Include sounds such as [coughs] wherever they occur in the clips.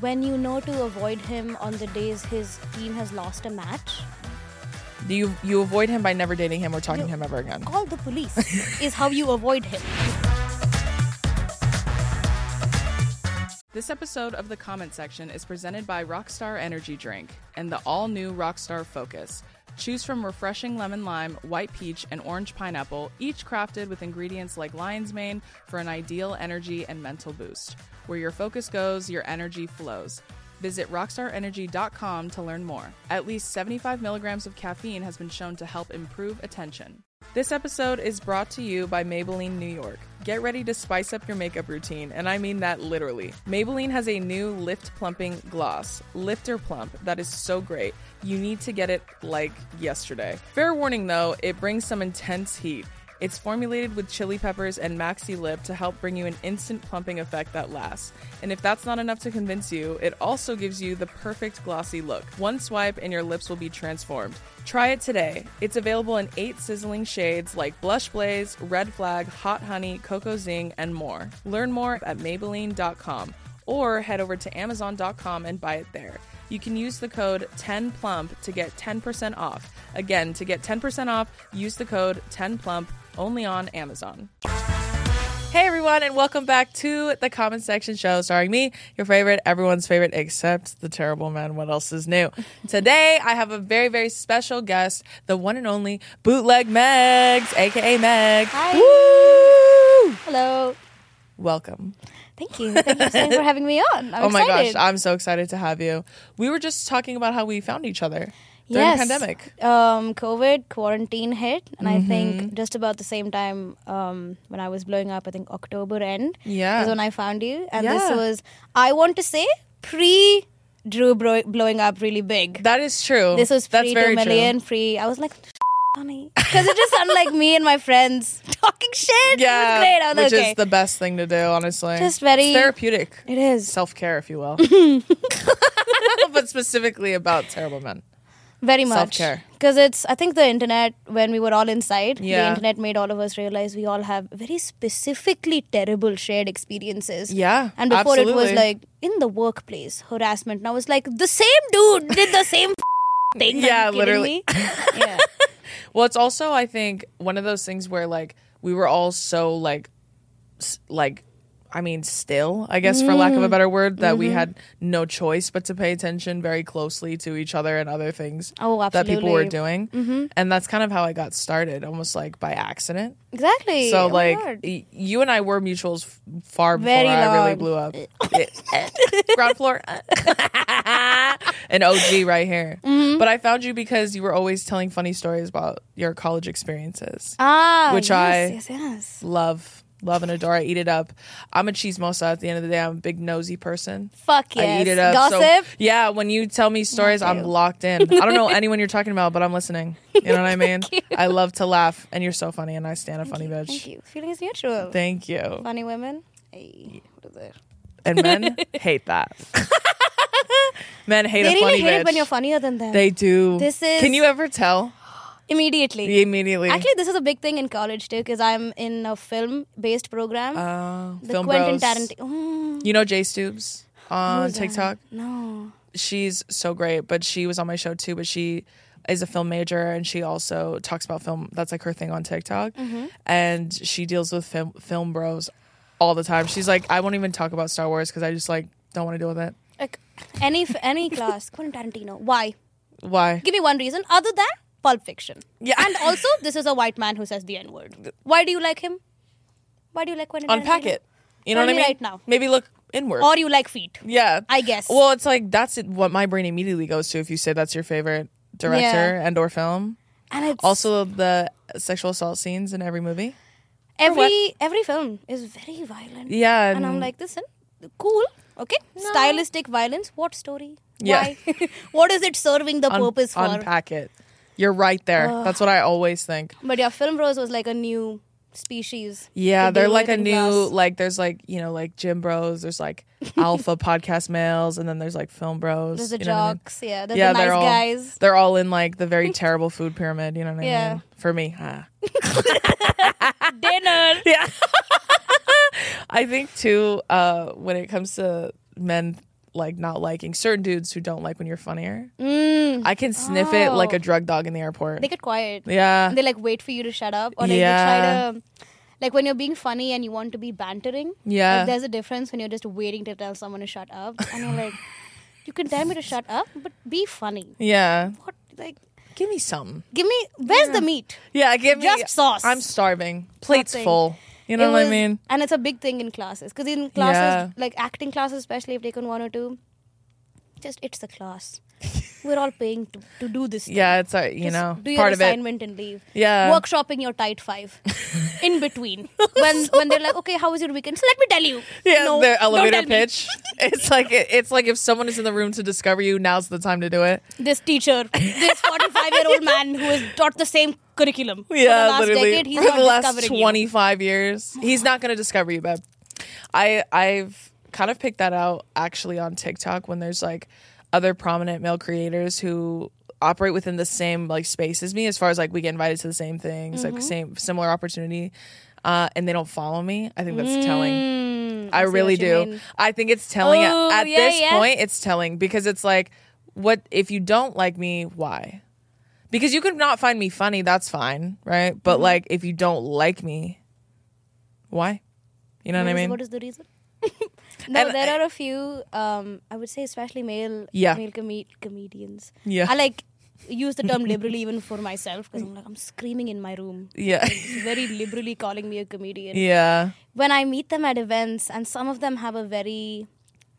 when you know to avoid him on the days his team has lost a match, Do you you avoid him by never dating him or talking You- to him ever again? call the police is how you avoid him. This episode of the comment section is presented by Rockstar Energy Drink and the all new Rockstar Focus. Choose from refreshing lemon lime, white peach, and orange pineapple, each crafted with ingredients like lion's mane for an ideal energy and mental boost. Where your focus goes, your energy flows. Visit rockstarenergy.com to learn more. At least 75 milligrams of caffeine has been shown to help improve attention. This episode is brought to you by Maybelline New York. Get ready to spice up your makeup routine, and I mean that literally. Maybelline has a new lift plumping gloss, Lifter Plump, that is so great. You need to get it like yesterday. Fair warning though, it brings some intense heat. It's formulated with chili peppers and maxi lip to help bring you an instant plumping effect that lasts. And if that's not enough to convince you, it also gives you the perfect glossy look. One swipe and your lips will be transformed. Try it today. It's available in eight sizzling shades like Blush Blaze, Red Flag, Hot Honey, Cocoa Zing, and more. Learn more at Maybelline.com or head over to Amazon.com and buy it there. You can use the code 10plump to get 10% off. Again, to get 10% off, use the code 10plump only on Amazon. Hey everyone, and welcome back to the comment section show starring me, your favorite, everyone's favorite, except the terrible man. What else is new? [laughs] Today, I have a very, very special guest, the one and only BootlegMegz, aka Meg. Hi. Woo! Hello. Welcome. Thank you. Thank you so much for [laughs] having me on. I'm oh my excited. gosh, I'm so excited to have you. We were just talking about how we found each other during yes. the pandemic. Um, COVID quarantine hit, and I Mm-hmm. think just about the same time um, when I was blowing up. I think October end Yeah. is when I found you, and this was I want to say pre Drew bro- blowing up really big. That is true. this was That's pre two million, true. pre. I was like. [laughs] Funny because it just sounded like me and my friends [laughs] talking shit. Yeah, it was great. I was which okay. is the best thing to do, honestly. Just very- It's therapeutic. it is Self care, if you will. [laughs] but specifically about terrible men. Very much. Because it's i think the internet when we were all inside the internet made all of us realize we all have very specifically terrible shared experiences. Yeah, and before it was like in the workplace harassment. Now it's like the same dude did the same [laughs] thing. Yeah, literally. me? [laughs] yeah. Well, it's also I think one of those things where like we were all so like like I mean still, I guess for lack of a better word, that Mm-hmm. we had no choice but to pay attention very closely to each other and other things Oh, that people were absolutely. doing. And that's kind of how I got started, almost like by accident. exactly So Oh my like God. y- you and I were mutuals f- far before Very I really long. blew up. [laughs] Ground floor. [laughs] An OG right here. Mm-hmm. But I found you because you were always telling funny stories about your college experiences. ah which yes, I- yes yes Love, love and adore. I eat it up. I'm a chismosa at the end of the day. I'm a big nosy person. fuck yes I eat it up. So, yeah, when you tell me stories, I'm locked in. I don't know [laughs] anyone you're talking about, but I'm listening. [laughs] You know what I mean? I love to laugh, and you're so funny, and I stand a funny bitch. thank you feeling is mutual Thank you. funny women hey, what is it? And men [laughs] hate that. men hate they a really funny hate bitch. it when you're funnier than them they do. This is- Can you ever tell? Immediately Immediately. Actually, this is a big thing in college too, because I'm in a film-based program. uh, the film Quentin. Tarantino. Mm, You know Jay Stoops on who's that? TikTok? No. she's so great but she was on my show too but she is a film major and she also talks about film that's like her thing on tiktok Mm-hmm. and she deals with film, film bros all the time she's like i won't even talk about star wars because i just like don't want to deal with it Like any any class, [laughs] Quentin Tarantino. Why? why Give me one reason other than Pulp Fiction. Yeah. And also, this is a white man who says the N word. Why do you like him? Why do you like Quentin unpack Tarantino? it you know Tell what i mean right now. maybe look inward Or you like feet? yeah I guess. well it's like that's it, what my brain immediately goes to if you say that's your favorite director and or film and it's also the sexual assault scenes in every movie every every film is very violent. yeah And I'm like, listen, cool, okay, stylistic violence. What story? Yeah. Why? [laughs] what is it serving the un- purpose for? unpack it you're right there that's what i always think But yeah, film bros was like a new species. Yeah, they're like a new class. like there's like you know like gym bros, there's like [laughs] alpha podcast males, and then there's like film bros. There's the what I mean? jocks, yeah. There's Yeah, the nice they're all guys. they're all in like the very [laughs] terrible food pyramid. You know what I Yeah. mean? For me, ah. [laughs] Dinner. yeah. I think too uh, when it comes to men like not liking certain dudes who don't like when you're funnier. Mm, I can sniff it like Oh. a drug dog in the airport. they get quiet. yeah. They like wait for you to shut up, or like Yeah. they try to. Like when you're being funny and you want to be bantering, Yeah. like, there's a difference when you're just waiting to tell someone to shut up, and you're like, [laughs] you can tell me to shut up, but be funny. yeah. What like? Give me some. Give me where's the meat? Yeah, give me Just sauce. I'm starving. Plate's Nothing. full. You know what I mean? And it's a big thing in classes because in classes, Yeah. like acting classes, especially if they've taken one or two, just it's the class. We're all paying to, to do this. Thing. Yeah, it's a you Just know do your part of it. assignment and leave. Yeah. workshopping your tight five in between [laughs] when when they're like, okay, how was your weekend? So let me tell you. Yeah, no, the elevator pitch. It's like it, it's like if someone is in the room to discover you, now's the time to do it. This teacher, this forty-five-year-old [laughs] man who has taught the same curriculum for the Yeah, last literally decade, he's for not the last discovering you. twenty five years, he's not going to discover you, babe. I I've kind of picked that out actually on TikTok when there's like other prominent male creators who operate within the same like space as me as far as like we get invited to the same things Mm-hmm. like same similar opportunity uh, and they don't follow me i think that's telling Mm, I really do. mean. I think it's telling at- Oh, at yeah, this yeah. point it's telling because it's like what if you don't like me, why? Because you could not find me funny, that's fine, right? Mm-hmm. But like if you don't like me, why? You know what, I is- mean? What is the reason? [laughs] no, And there I- are a few. Um, I would say, especially male, Yeah. male com- comedians. Yeah. I like use the term liberally even for myself because I'm like I'm screaming in my room, yeah. very liberally calling me a comedian. yeah. When I meet them at events, and some of them have a very,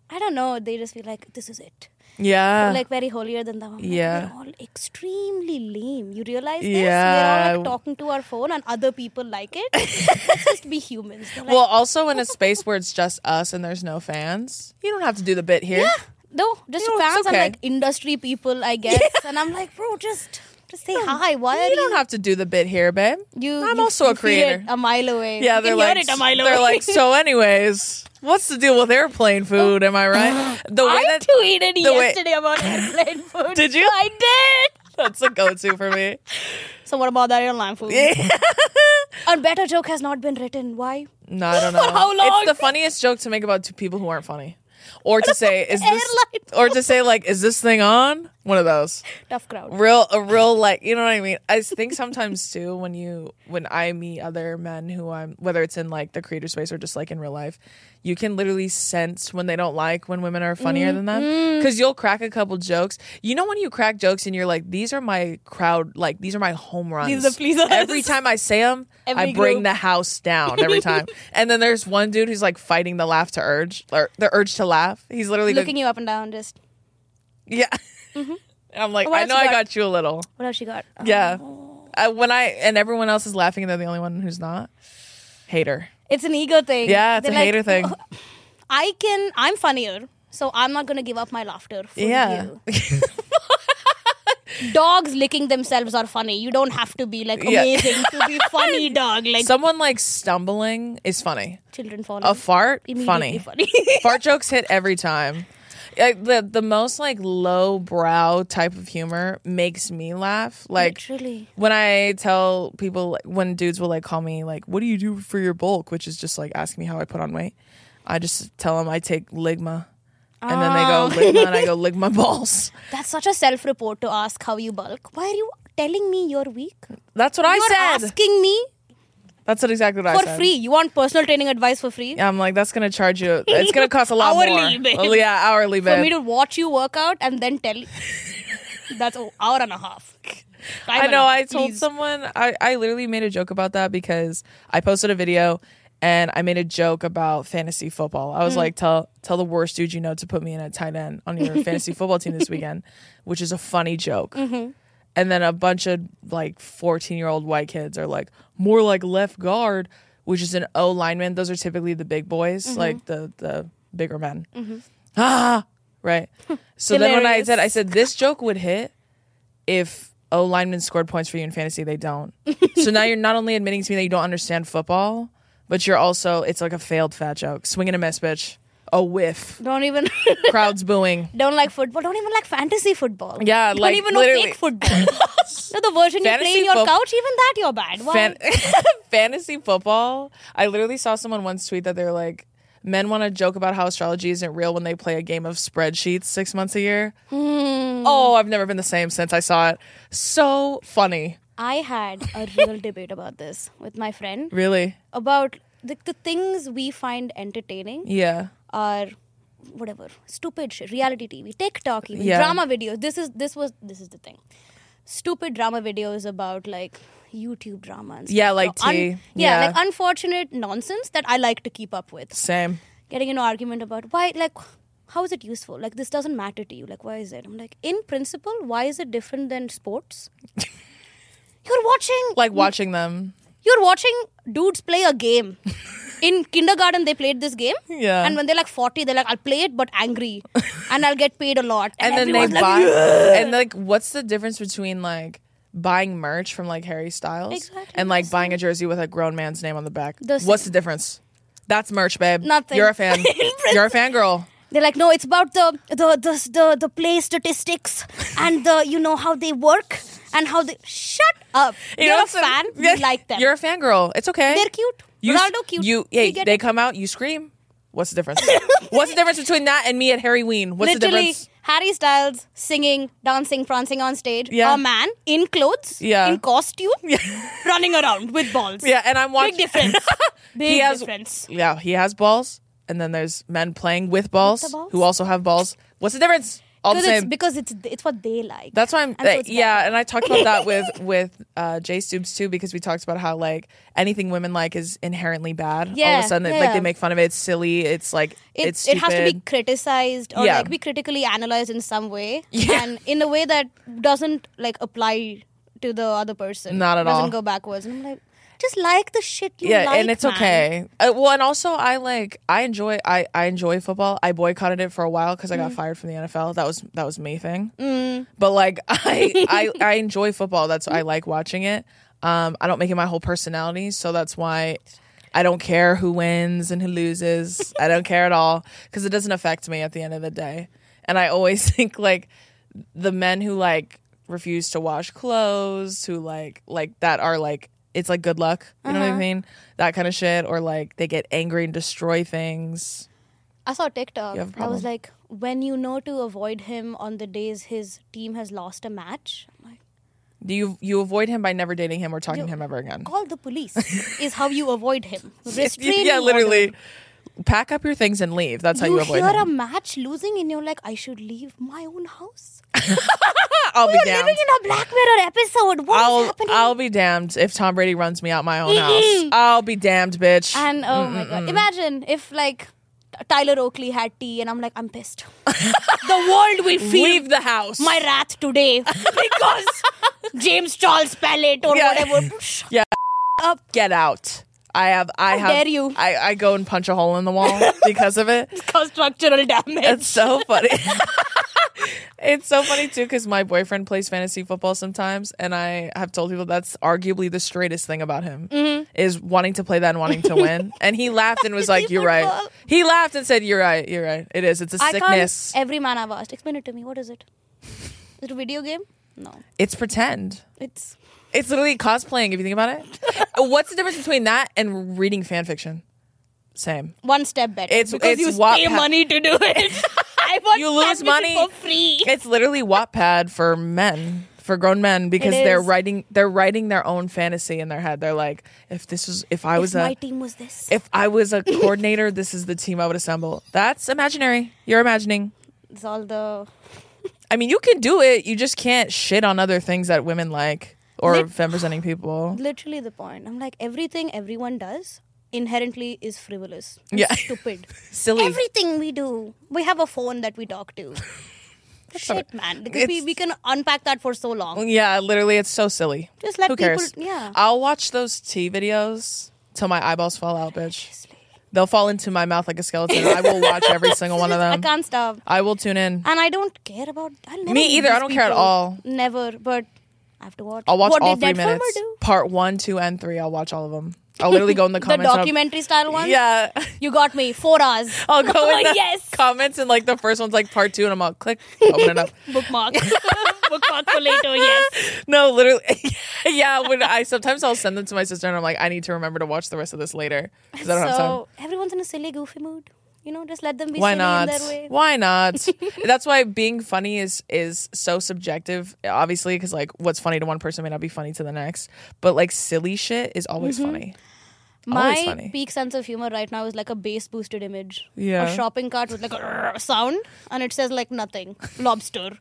I don't know, they just feel like this is it. Yeah. like very holier than thou. Yeah. we're all extremely lame. You realize this? Yeah. We're all like talking to our phone, and other people like it. [laughs] Let's just be humans. Like, well, also in a space where it's just us and there's no fans, you don't have to do the bit here. Yeah. No, just You know, fans okay. and like industry people, I guess. [laughs] And I'm like, bro, just just say hi. Why are You you? don't have to do the bit here, babe. you I'm you- also a creator. a mile away. Yeah, they're like, a mile they're like, so anyways, what's the deal with airplane food? Am I [laughs] right? The way I that tweeted the way- yesterday about [laughs] airplane food. Did you? I did. that's a go-to for me. So what about that airline food? Yeah. A better joke has not been written. Why? No, I don't [laughs] know. how long? It's the funniest joke to make about two people who aren't funny, or to say, is [laughs] this, or [laughs] to say like, is this thing on? One of those. Tough crowd. real a real like you know what I mean. I think sometimes too when you when I meet other men who I'm whether it's in like the creator space or just like in real life, you can literally sense when they don't like when women are funnier than them Mm-hmm. because you'll crack a couple jokes. You know when you crack jokes and you're like, these are my crowd, like these are my home runs. These are the pleasers. Every time I say them, [laughs] I bring group. the house down every time. and then there's one dude who's like fighting the laugh to urge or the urge to laugh. He's literally Looking going, you up and down. Just yeah. Mm-hmm. And [laughs] I'm like, I know I got? got you a little. what else you got? Yeah. Oh. I, when I and everyone else is laughing and they're the only one who's not. Hater. It's an ego thing. Yeah, it's They're a hater thing. [laughs] I can. I'm funnier, so I'm not gonna give up my laughter for Yeah. you. [laughs] Dogs licking themselves are funny. You don't have to be like Yeah. amazing to be funny, [laughs] dog. Like Someone like stumbling is funny. children falling. A fart, funny. funny. [laughs] Fart jokes hit every time. Like, the the most like low brow type of humor makes me laugh. Like Literally. when I tell people like, when dudes will like call me like, "What do you do for your bulk?" which is just like asking me how I put on weight. I just tell them I take Ligma, and then they go Oh. Ligma, and I go [laughs] lick my balls. That's such a self-report to ask how you bulk. Why are you telling me you're weak? That's what I You're said. asking me That's what exactly what I for free. You want personal training advice for free? Yeah, I'm like, that's gonna charge you. It's gonna cost a lot [laughs] Hourly, more. babe. Well, yeah, hourly, For babe. me to watch you work out and then tell you. [laughs] That's an hour and a half. Time I know. I told please. someone. I I literally made a joke about that because I posted a video and I made a joke about fantasy football. I was Mm. like, tell tell the worst dude you know to put me in at tight end on your [laughs] fantasy football team this weekend, which is a funny joke. Mm-hmm. And then a bunch of like 14 year old white kids are like, more like left guard, which is an O lineman. Those are typically the big boys, Mm-hmm. like the the bigger men. [laughs] Ah, right. So then when I said, I said this joke would hit if O linemen scored points for you in fantasy. They don't. [laughs] so now you're not only admitting to me that you don't understand football, but you're also it's like a failed fat joke. Swing and a miss, bitch. A whiff. Don't even [laughs] Crowds booing. don't like football. Don't even like fantasy football. Yeah, don't like, even know literally. fake football. [laughs] no, the version you play Fantasy in your fo- couch, even that you're bad. Why? Fan- [laughs] fantasy football. I literally saw someone once tweet that they're like men want to joke about how astrology isn't real when they play a game of spreadsheets six months a year. Hmm. Oh, I've never been the same since I saw it. So funny. I had a real [laughs] debate about this with my friend Really? about the, the things we find entertaining Yeah. are whatever stupid shit reality tv tiktok even Yeah. drama videos this is this was this is the thing stupid drama videos about like youtube drama and stuff. Yeah, like So, tea. yeah, Yeah. like unfortunate nonsense that i like to keep up with Same. getting an argument about why like how is it useful like this doesn't matter to you like why is it i'm like in principle why is it different than sports [laughs] you're watching Like watching them. you're watching dudes play a game. In kindergarten, they played this game. Yeah. And when they're like 40, they're like, I'll play it, but angry. and I'll get paid a lot. And then they like, buy. "Yeah." And like, what's the difference between like buying merch from like Harry Styles Exactly, and like buying a jersey with a grown man's name on the back? The what's the difference? That's merch, babe. Nothing. You're a fan. [laughs] You're a fangirl. They're like, no, it's about the, the, the, the, the play statistics and the, you know, how they work and how they. Shut up. You You're a fan. You like them. You're a fangirl. It's okay. They're cute. You, Ronaldo cute. You, hey, they it. come out, you scream. What's the difference? [laughs] What's the difference between that and me at Harryween? What's the difference? Harry Styles singing, dancing, prancing on stage. Yeah. A man in clothes, Yeah. in costume, yeah. [laughs] running around with balls. Yeah, and I'm watching. Big difference. [laughs] Big he has, difference. Yeah, he has balls, and then there's men playing with balls, the balls? who also have balls. What's the difference? All the Because it's same. because it's it's what they like. That's why I'm. And so yeah, better. and I talked about that with [laughs] with uh, Jay Stoops too because we talked about how like anything women like is inherently bad. Yeah, All of a sudden, yeah, like they make fun of it. It's silly. It's like it, it's it has to be criticized or Yeah. like be critically analyzed in some way Yeah. and in a way that doesn't like apply to the other person Not at all. Doesn't go backwards and i'm like just like the shit you yeah, like and it's man. okay. Uh, well, and also I like I enjoy I I enjoy football. I boycotted it for a while because I Mm. got fired from the NFL. That was that was me thing. But like [laughs] I I [laughs] I enjoy football. That's why I like watching it. Um, I don't make it my whole personality, so that's why I don't care who wins and who loses. I don't care at all because it doesn't affect me at the end of the day. And I always [laughs] think like the men who like refuse to wash clothes, who like like that are like it's like good luck. You know what I Uh-huh. mean? That kind of shit, or like they get angry and destroy things. i saw tiktok You have a i was problem. like when you know to avoid him on the days his team has lost a match I'm like Do you you avoid him by never dating him or talking to him ever again? call the police is how you avoid him restraining [laughs] yeah, literally. order. Pack up your things and leave. That's how you, avoid. you avoid hear him. a match losing and you're like i should leave my own house I'll be You're damned. living in a Black Mirror episode. What is I'll happening? I'll be damned if Tom Brady runs me out my own house. I'll be damned, bitch. and oh my god, imagine if like Tyler Oakley had tea, and I'm like, I'm pissed. the world will feel Leave the house. my wrath today [laughs] because James Charles Palette or Yeah. whatever. [laughs] yeah. Up. Get out. I have. I How have. dare you. I, I go and punch a hole in the wall because of it. [laughs] Cause structural damage. It's so funny. It's so funny too because my boyfriend plays fantasy football sometimes, and I have told people that's arguably the straightest thing about him Mm-hmm. is wanting to play that and wanting to win. [laughs] and he laughed and was like, "You're right." He laughed and said, "You're right. You're right. It is. It's a I sickness. Every man I've asked, explain it to me. What is it? Is it a video game? No, It's pretend." it's It's literally cosplaying if you think about it. [laughs] What's the difference between that and reading fan fiction? Same. one step better. It's- because it's you pay money to do it. [laughs] [laughs] I want You lose money. for free. It's literally Wattpad for men, for grown men, because It they're is. writing they're writing their own fantasy in their head. They're like, if this was if I was if a my team was this. if I was a coordinator, this is the team I would assemble. That's imaginary. You're imagining. it's all the I mean, you can do it. You just can't shit on other things that women like or Lit- femme presenting people. [sighs] literally the point. I'm like everything everyone does inherently is frivolous. Yeah. stupid. [laughs] Silly. Everything we do, we have a phone that we talk to. [laughs] Shit, man. Because we, we can unpack that for so long. yeah, literally, it's so silly. Just let Who people. cares? Yeah. I'll watch those tea videos till my eyeballs fall out, bitch. They'll fall into my mouth like a skeleton. I will watch [laughs] every single one of them. I can't stop. I will tune in. And I don't care about. Me either. I don't care at all. Never. But I have to watch. I'll watch what all did three minutes. do? Part one, two, and three. I'll watch all of them. I'll literally go in the [laughs] The comments. I'll- documentary style one. Yeah. [laughs] You got me. Four hours. [laughs] I'll go in the yes. comments and like the first one's like part two, and I'm all click, open it up. Bookmark. Bookmark for later. Yes. No, literally, yeah. When I sometimes I'll send them to my sister, and I'm like, I need to remember to watch the rest of this later because I don't have time. So everyone's in a silly, goofy mood. You know, just let them be Why silly not? in their way. Why not? [laughs] That's why being funny is is so subjective. Obviously, because like what's funny to one person may not be funny to the next. But like silly shit is always mm-hmm. funny. Always My funny. peak sense of humor right now is like a bass boosted image. Yeah. A shopping cart with like a [laughs] sound and it says like nothing. [laughs] Lobster.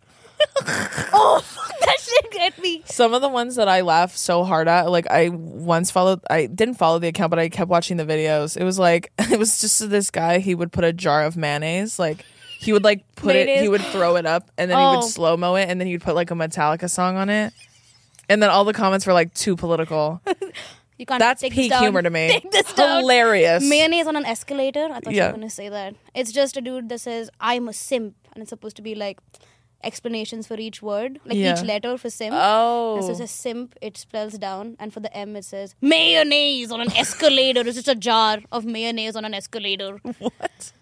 oh, that shit get me. Some of the ones that I laugh so hard at, like I once followed, I didn't follow the account, but I kept watching the videos. It was like [laughs] it was just this guy. He would put a jar of mayonnaise, like he would like put it, he would throw it up, and then he Oh. would slow mo it, and then he'd put like a Metallica song on it, and then all the comments were like too political. [laughs] You can't That's take peak this down. humor to me. [laughs] Take this down. Hilarious. Mayonnaise on an escalator. I thought you Yeah. were gonna say that. It's just a dude that says I'm a simp, and it's supposed to be like explanations for each word, like Yeah. each letter for simp. oh, And so it says simp, it spells down, and for the M it says mayonnaise on an escalator. it's just a jar of mayonnaise on an escalator. what?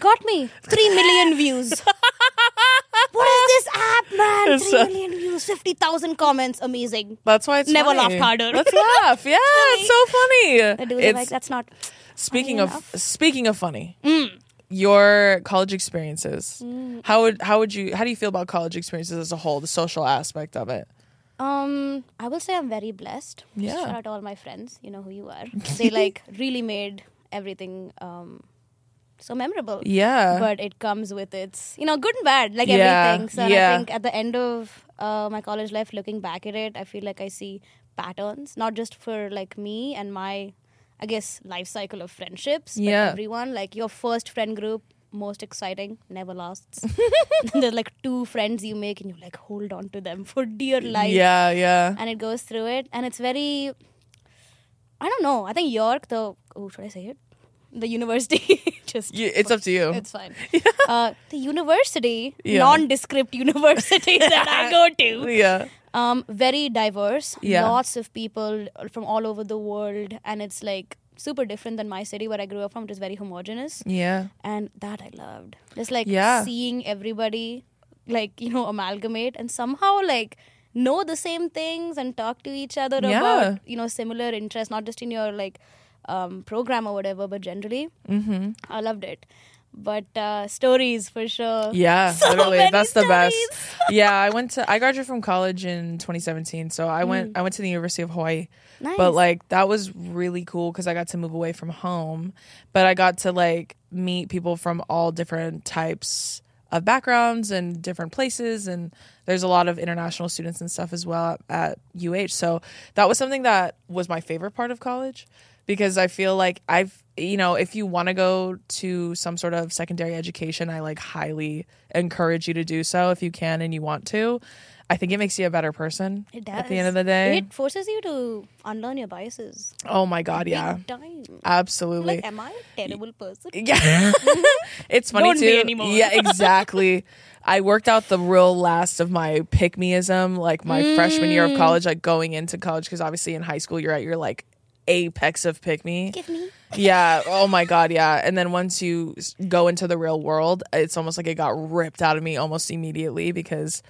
Got me three million views. [laughs] what is this app, man? It's Three a- million views, fifty thousand comments, amazing. That's why it's Never funny. laughed harder. Let's laugh. Yeah, it's so funny. The dudes are It's- like, that's not. Speaking of enough. speaking of funny, Mm. Your college experiences. How would how would you how do you feel about college experiences as a whole, the social aspect of it? Um, I will say I'm very blessed. Yeah. Shout out to all my friends. You know who you are. [laughs] They like really made everything um so memorable. Yeah. But it comes with its, you know, good and bad, like Yeah, everything. So yeah. I think at the end of uh, my college life, looking back at it, I feel like I see patterns, not just for like me and my, I guess, life cycle of friendships, Yeah. but everyone. Like your first friend group, most exciting, never lasts. [laughs] [laughs] There's like two friends you make, and you like hold on to them for dear life yeah, yeah. and it goes through it and it's very i don't know i think york the oh should i say it the university [laughs] just You, it's up to you. it's fine uh, the university Yeah. nondescript university that i go to yeah. Um, very diverse Yeah. lots of people from all over the world and it's like super different than my city where i grew up from which is very homogenous Yeah. and that I loved. Just like Yeah. seeing everybody like you know amalgamate and somehow like know the same things and talk to each other Yeah. about you know similar interests, not just in your like um, program or whatever, but generally. Mm-hmm. I loved it. But uh, stories for sure. Yeah, [laughs] So literally, that's the best. [laughs] yeah, I went to I graduated from college in 2017, so I went I went to the University of Hawaii. Mm. Nice. But like that was really cool because I got to move away from home, but I got to like meet people from all different types of backgrounds and different places, and there's a lot of international students and stuff as well at, at UH. So that was something that was my favorite part of college because I feel like I've you know if you want to go to some sort of secondary education, I like highly encourage you to do so if you can and you want to. I think it makes you a better person it does. at the end of the day. it forces you to unlearn your biases. oh my god, yeah. Time. Absolutely. Like, am I a terrible person? [laughs] yeah. [laughs] it's funny Don't too. Yeah, [laughs] exactly. I worked out the real last of my pick meism like my freshman year Mm. of college, like going into college, because obviously in high school you're at your like apex of pick me. Give me. Yeah. Oh my God. Yeah. And then once you go into the real world, it's almost like it got ripped out of me almost immediately because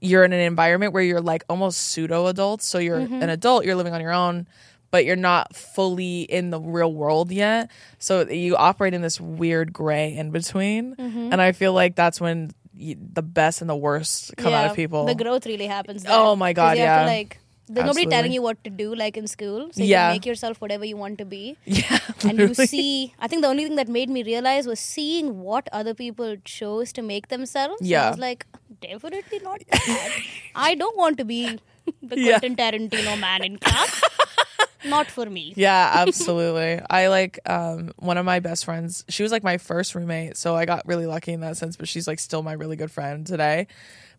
you're in an environment where you're like almost pseudo adults. So you're Mm-hmm. an adult, you're living on your own, but you're not fully in the real world yet. So you operate in this weird gray in between. Mm-hmm. And I feel like that's when the best and the worst come out of people. The growth really happens. There. Oh my God, have to, yeah. like, there's nobody telling you what to do, like in school. So you Yeah. can make yourself whatever you want to be. [laughs] yeah. And you see, I think the only thing that made me realize was seeing what other people chose to make themselves. And I Yeah. was like, definitely not. [laughs] I don't want to be the Yeah. Quentin Tarantino man in class. [laughs] not for me. Yeah, absolutely. I like um one of my best friends. She was like my first roommate, so I got really lucky in that sense, but she's like still my really good friend today.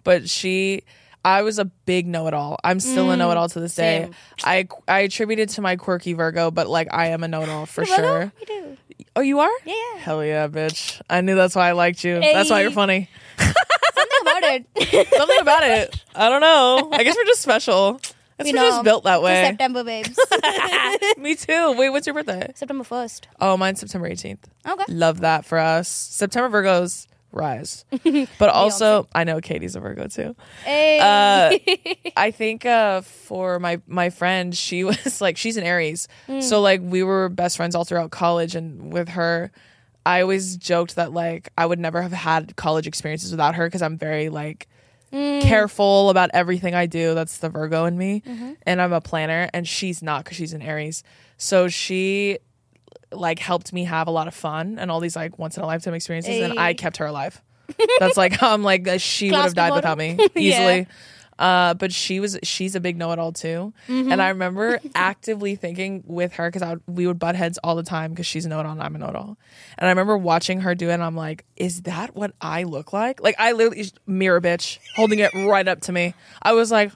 But she I was a big know-it-all. I'm still a mm, know-it-all to this day. I I attribute it to my quirky Virgo, but like I am a know-it-all for Well, sure. We do. Oh, you are? Yeah, yeah. Hell yeah, bitch. I knew that's why I liked you. That's why you're funny. [laughs] Something about it. [laughs] Something about it. I don't know. I guess we're just special. I guess We we're just built that way. September, babes. [laughs] Me too. Wait, what's your birthday? September 1st. Oh, mine's September 18th. Okay. Love that for us. September Virgos rise. [laughs] But also, I know Katie's a Virgo too. Hey. Uh, [laughs] I think uh, for my my friend, she [laughs] was like she's an Aries, Mm. so like we were best friends all throughout college, and with her, I always joked that like I would never have had college experiences without her because I'm very like careful about everything I do. That's the Virgo in me, and I'm a planner, and she's not because she's an Aries. So she like helped me have a lot of fun and all these like once in a lifetime experiences, and I kept her alive. That's like [laughs] I'm like uh, she would have died without me bottom. [laughs] Yeah. easily. Uh, but she was she's a big know-it-all too, Mm-hmm. and I remember actively thinking with her because we would butt heads all the time because she's a know-it-all and I'm a know-it-all, and I remember watching her do it. and I'm like, is that what I look like? Like I literally mirror bitch holding it right up to me. I was like,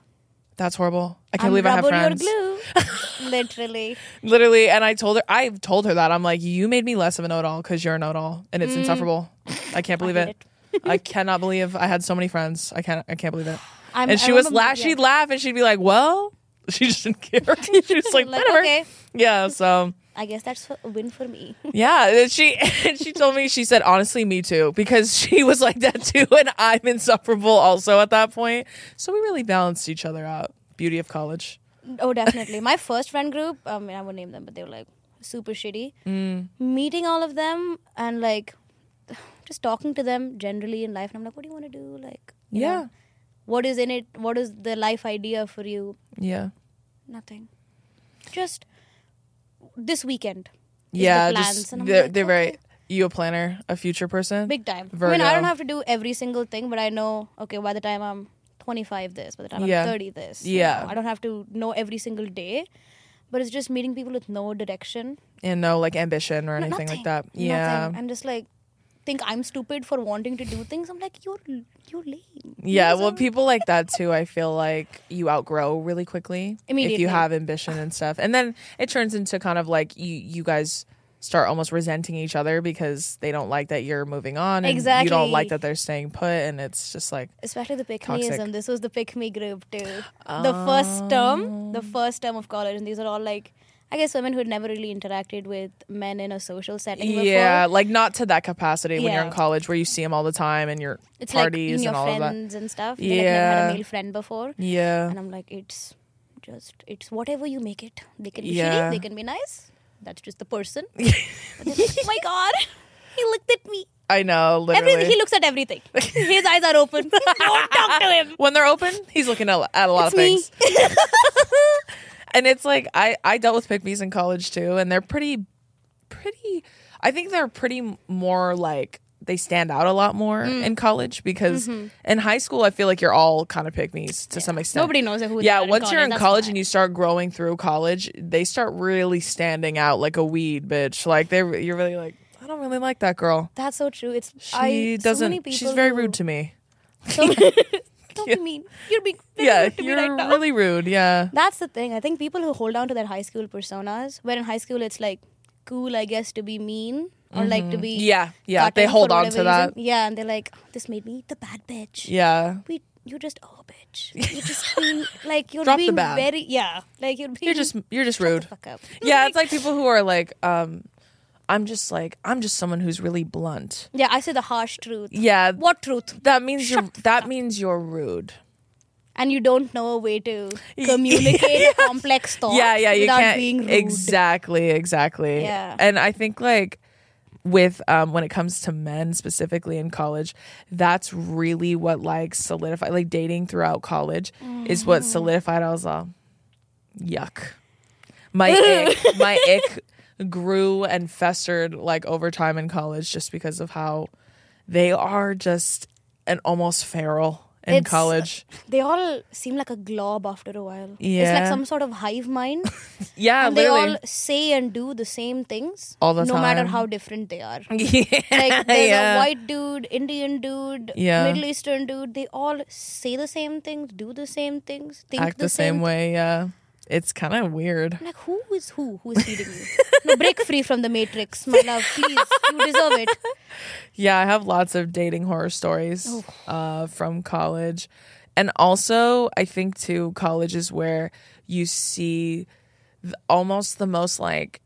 that's horrible. I can't I'm believe I have friends. [laughs] Literally. Literally, and I told her, I've told her that I'm like, you made me less of a know-it-all because you're a know-it-all, and it's insufferable. I can't believe Mm. it. I cannot believe I had so many friends. I can't. I can't believe it. [sighs] I'm, and she I was remember- laugh. yeah. She'd laugh, and she'd be like, "Well," [laughs] she just didn't care. [laughs] she was like, Like, "Whatever." okay. Yeah. So I guess that's a win for me. [laughs] yeah, she and she told me she said honestly, me too, because [laughs] she was like that too, and I'm insufferable also at that point. So we really balanced each other out. Beauty of college. Oh, definitely. My first friend group, I mean, I won't name them, but they were like super shitty. Mm. Meeting all of them and like just talking to them generally in life. And I'm like, what do you want to do? Like, Yeah. know, what is in it? What is the life idea for you? Yeah. Nothing. Just this weekend. yeah. the just they're, like, they're very. You a planner, a future person. Big time. I mean, I don't have to do every single thing, but I know, okay, by the time I'm 25, this, by the time Yeah. I'm 30, this. you Yeah. know. I don't have to know every single day, but it's just meeting people with no direction. and no like ambition or No, anything like that. Yeah. Nothing. I'm just like, think I'm stupid for wanting to do things. I'm like, you're, you're lame. Yeah, well, people like that too. I feel like you outgrow really quickly if you have ambition and stuff, and then it turns into kind of like you you guys start almost resenting each other because they don't like that you're moving on, and you don't like that they're staying put, and it's just like Especially the pick meism. This was the pick me group too. The first term, the um, first term of college, and these are all like, I guess women who had never really interacted with men in a social setting before. yeah, like not to that capacity when you're in college where you see them all the time and your It's like parties in your and all of that. friends and stuff. They like never had a male friend before. Yeah, And I'm like, it's just it's whatever you make it. They can be Yeah. shitty, they can be nice. That's just the person. [laughs] Like, oh my god, he looked at me. I know. Literally, Everything he looks at everything. [laughs] His eyes are open. [laughs] Don't talk to him. when they're open, he's looking at, at a lot It's of things. And it's like I I dealt with pick in college too, and they're pretty pretty. I think they're pretty more like they stand out a lot more Mm. in college because Mm-hmm. in high school I feel like you're all kind of pick to some extent. Nobody knows who. Yeah, once you're in college and you start growing through college, they start really standing out like a weed, bitch. Like they, you're really like, I don't really like that girl. That's so true. It's She I, doesn't. So she's very who- rude to me. [laughs] So, don't be mean. You're being Yeah, rude to you're right now. really rude. Yeah. That's the thing. I think people who hold on to their high school personas, where in high school it's like cool, I guess, to be mean or like to be Mm-hmm. Yeah, yeah. cutting They hold on whatever to that. Yeah, and they're like, this made me the bad bitch. Yeah. We, you're just oh bitch. [laughs] You're just being like you're Drop the being bad. very yeah, like you're being You're just you're just shut rude. the fuck up. Yeah, [laughs] it's like people who are like, um, I'm just like I'm just someone who's really blunt. yeah. I say the harsh truth. Yeah, What truth? that means you're that fuck means you're rude. And you don't know a way to [laughs] communicate complex thoughts. yeah, yeah, you without can't being rude. exactly, exactly. Yeah. and I think like with um when it comes to men specifically in college, that's really what like solidified like dating throughout college is what Mm-hmm. solidified. I was all yuck. My ick, my [laughs] ick grew and festered like over time in college just because of how they are just an almost feral in It's- uh, college. They all seem like a glob after a while. Yeah. It's like some sort of hive mind. [laughs] Yeah, and they all say and do the same things All the no matter how different they are. [laughs] yeah, Like there's yeah. a white dude, Indian dude, Yeah. Middle Eastern dude. They all say the same things, do the same things, think act the, same, way. Yeah, it's kind of weird. I'm like who is who? Who is feeding you? no, break free from the matrix, my love. Please, you deserve it. Yeah, I have lots of dating horror stories Oh. uh, from college, and also I think too college is where you see th- almost the most like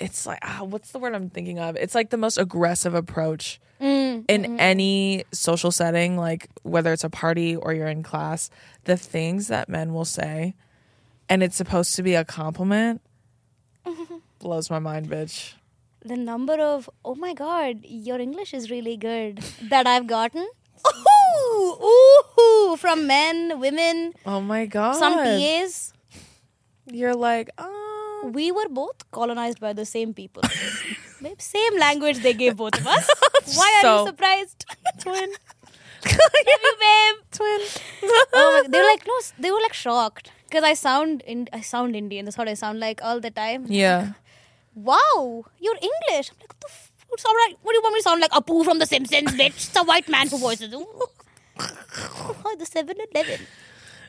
it's like ah, what's the word I'm thinking of? It's like the most aggressive approach Mm, in any social setting, like whether it's a party or you're in class. The things that men will say, and it's supposed to be a compliment, [laughs] blows my mind, bitch. the number of oh my god, your English is really good that I've gotten. [laughs] Ooh, ooh, from men, women, Oh my god. some PAs. You're like, oh. We were both colonized by the same people. Same language they gave both of us. [laughs] Why are So- you surprised? Twin. Love you, babe. Twin. Oh my, they were like no, they were like shocked because I sound in, I sound Indian. That's what I sound like all the time. yeah. Wow, you're English. I'm like, what the f- sound like? What do you want me to sound like? Apu from The Simpsons, bitch. It's a white man who voices. [laughs] Ooh. Oh, the 7-Eleven.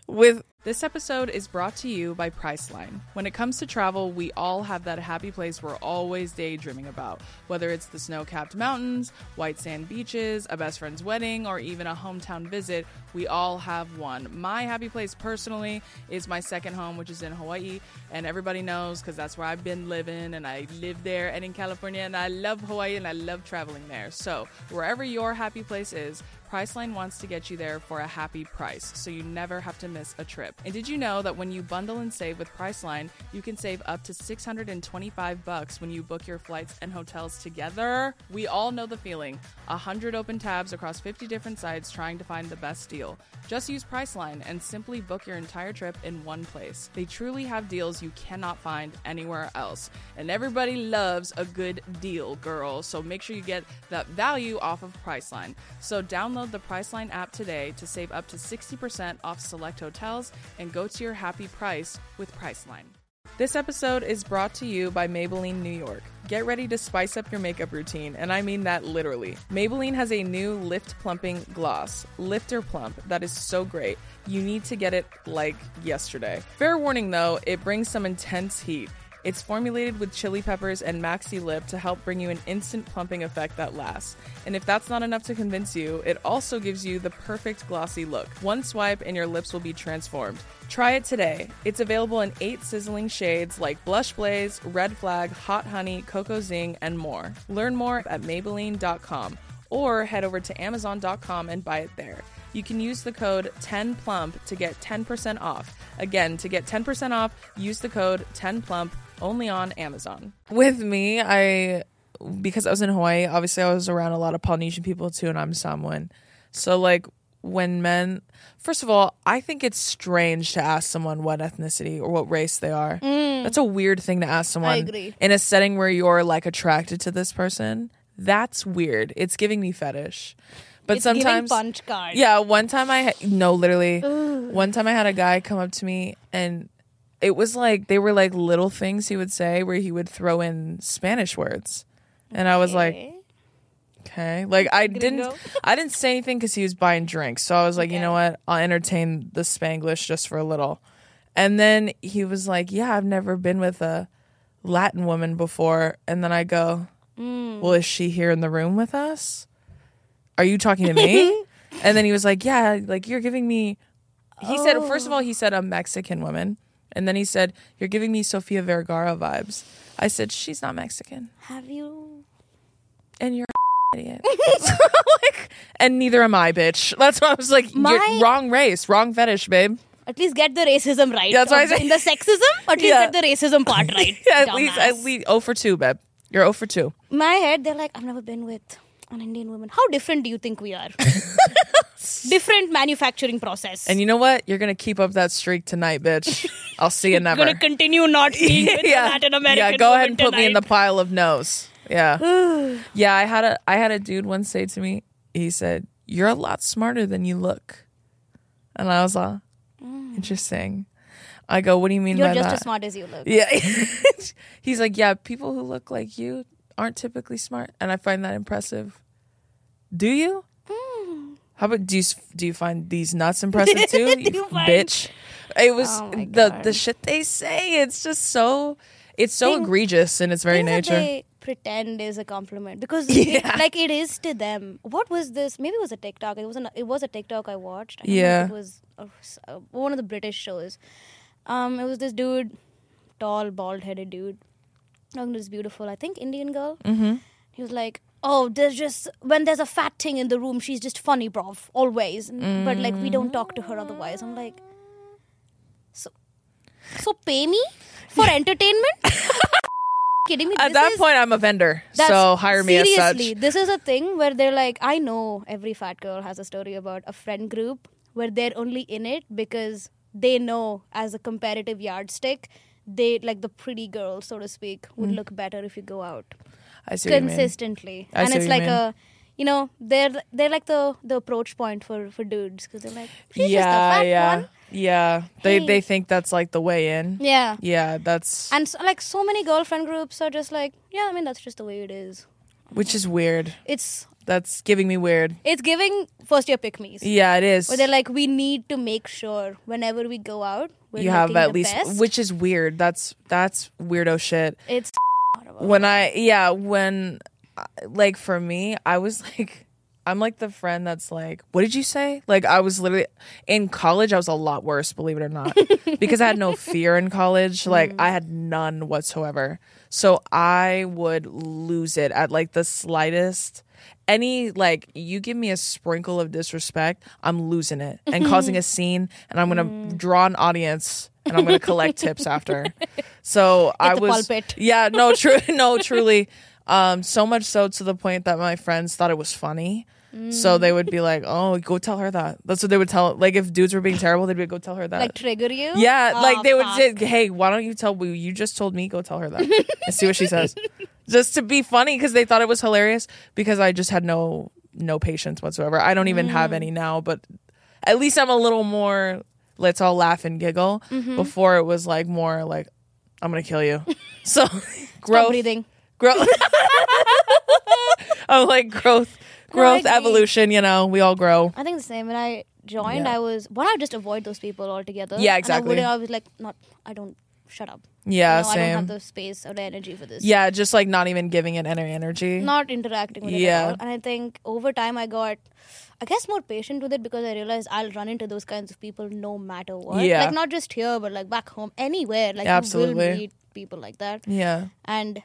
With this episode is brought to you by Priceline. When it comes to travel, we all have that happy place we're always daydreaming about. Whether it's the snow-capped mountains, white sand beaches, a best friend's wedding, or even a hometown visit, we all have one. My happy place personally is my second home, which is in Hawaii, and everybody knows because that's where I've been living and I live there and in California and I love Hawaii and I love traveling there. So, wherever your happy place is, Priceline wants to get you there for a happy price, so you never have to miss a trip. And did you know that when you bundle and save with Priceline, you can save up to 625 bucks when you book your flights and hotels together? We all know the feeling. 100 open tabs across 50 different sites trying to find the best deal. Just use Priceline and simply book your entire trip in one place. They truly have deals you cannot find anywhere else. And everybody loves a good deal, girl. So make sure you get that value off of Priceline. So download the Priceline app today to save up to 60% off select hotels and go to your happy price with Priceline. This episode is brought to you by Maybelline New York. Get ready to spice up your makeup routine, and I mean that literally. Maybelline has a new lift plumping gloss, Lifter Plump, that is so great. You need to get it like yesterday. Fair warning though, it brings some intense heat. It's formulated with chili peppers and maxi lip to help bring you an instant plumping effect that lasts. And if that's not enough to convince you, it also gives you the perfect glossy look. One swipe and your lips will be transformed. Try it today. It's available in eight sizzling shades like Blush Blaze, Red Flag, Hot Honey, Cocoa Zing, and more. Learn more at Maybelline.com or head over to Amazon.com and buy it there. You can use the code 10plump to get 10% off. Again, to get 10% off, use the code 10plump only on Amazon. With me, I because I was in Hawaii, obviously I was around a lot of Polynesian people too and I'm Samoan. So like when men first of all, I think it's strange to ask someone what ethnicity or what race they are. Mm. That's a weird thing to ask someone in a setting where you're like attracted to this person. That's weird. It's giving me fetish. But It's sometimes punch card. yeah, one time I ha- no, literally, one time I had a guy come up to me and it was like they were like little things he would say where he would throw in Spanish words, and I was like, Okay. like I didn't, I didn't say anything because he was buying drinks, so I was like, you know what, I'll entertain the Spanglish just for a little, and then he was like, yeah, I've never been with a Latin woman before, and then I go, Mm. well, is she here in the room with us? Are you talking to me? [laughs] and then he was like, yeah, like you're giving me. He said, first of all, he said a Mexican woman. And then he said, You're giving me Sofia Vergara vibes. I said, She's not Mexican. Have you? And you're an [laughs] idiot. [laughs] like, and neither am I, bitch. That's why I was like, My- You're wrong race, wrong fetish, babe. At least get the racism right. That's why I say. In the sexism, at least Yeah. get the racism part right. [laughs] Yeah, at least, at dumbass. least, oh for 2, babe. You're 0 for 2. my head, they're like, I've never been with an Indian woman. How different do you think we are? Different manufacturing process. And you know what? You're going to keep up that streak tonight, bitch. I'll see you [laughs] never. gonna continue not being a [laughs] Latin American. Yeah, go ahead and put me in the pile of no's. Yeah. [sighs] yeah, I had a I had a dude once say to me, he said, You're a lot smarter than you look. And I was like, interesting. I go, What do you mean Mm. You're by just as smart as you look. Yeah. [laughs] He's like, Yeah, people who look like you aren't typically smart. And I find that impressive. Do you? How about do you do you find these nuts impressive [laughs] too, you find- bitch? It was Oh my the God. the shit they say. It's just so it's so Thing- egregious in its very Things that nature. they pretend is a compliment because [laughs] Yeah. it- like it is to them. What was this? Maybe it was a TikTok. It was an, it was a TikTok I watched. I don't know if Yeah. it was a, uh, one of the British shows. Um, it was this dude, tall, bald-headed dude, talking to this beautiful, I think Indian girl. Mm-hmm. He was like, "Oh, there's just when there's a fat thing in the room, she's just funny, bruv, always. But like we don't talk to her otherwise." I'm like, so, so pay me for [laughs] entertainment. [laughs] kidding me? At This that is- point, I'm a vendor, so hire me as seriously, such. This is a thing where they're like, I know every fat girl has a story about a friend group where they're only in it because they know as a comparative yardstick, they like the pretty girl, so to speak, would Mm. look better if you go out I see what you mean. consistently, and it's like a. You know, they're they're like the the approach point for for dudes because they're like, she's yeah, just a fat yeah, one. yeah. They Hey. they think that's like the way in. Yeah, Yeah, that's and so, like so many girlfriend groups are just like, yeah, I mean that's just the way it is. which is weird. It's That's giving me weird. it's giving first year pick me's. Yeah, it is. Where they're like, we need to make sure whenever we go out, we're you have at least, best. which is weird. That's that's weirdo shit. it's when I yeah when like for me I was [laughs] like I'm like the friend that's like what did you say? Like I was literally in college I was a lot worse believe it or not [laughs] because I had no fear in college. Mm. Like I had none whatsoever. So I would lose it at like the slightest. Any like you give me a sprinkle of disrespect I'm losing it and causing [laughs] a scene and I'm going to mm. draw an audience and I'm going to collect tips after so I was pulpit. yeah, no, [laughs] true, no, truly. Um, so much so to the point that my friends thought it was funny. So they would be like, "Oh, go tell her that." That's what they would tell. Like if dudes were being terrible, they'd be, "Go tell her that." like trigger you. yeah, Oh, like they would fuck. say, "Hey, why don't you tell? well, You just told me. Go tell her that and see what she says." [laughs] Just to be funny because they thought it was hilarious. Because I just had no no patience whatsoever. I don't even have any now, but at least I'm a little more. Let's all laugh and giggle. Mm-hmm. Before it was like more like, "I'm gonna kill you." [laughs] [laughs] So [laughs] growth breathing. growth. Oh, I'm like growth, growth, agree. evolution. You know, we all grow. I think the same. When I joined, Yeah. I was one. I just avoid those people altogether. Yeah, And exactly. I, would, I was like, not. I don't. Shut up. Yeah, You know, I don't have the space or the energy for this. Yeah, just like not even giving it any energy. Not interacting with it Yeah. at all. And I think over time I got, I guess, more patient with it because I realized I'll run into those kinds of people no matter what. Yeah. Like not just here, but like back home, anywhere. Like Absolutely. you will meet people like that. yeah, and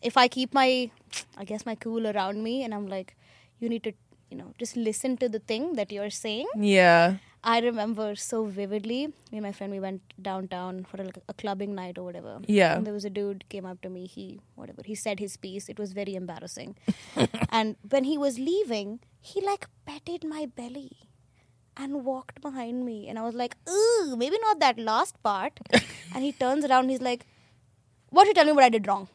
if i keep my i guess my cool around me and i'm like you need to you know just listen to the thing that you're saying yeah, i remember so vividly. Me and my friend we went downtown for like a clubbing night or whatever. Yeah. and there was a dude came up to me. He whatever he said his piece. It was very embarrassing. [laughs] And when he was leaving he like petted my belly and walked behind me. And i was like ooh maybe not that last part. [laughs] And he turns around. He's like why don't you tell me what I did wrong?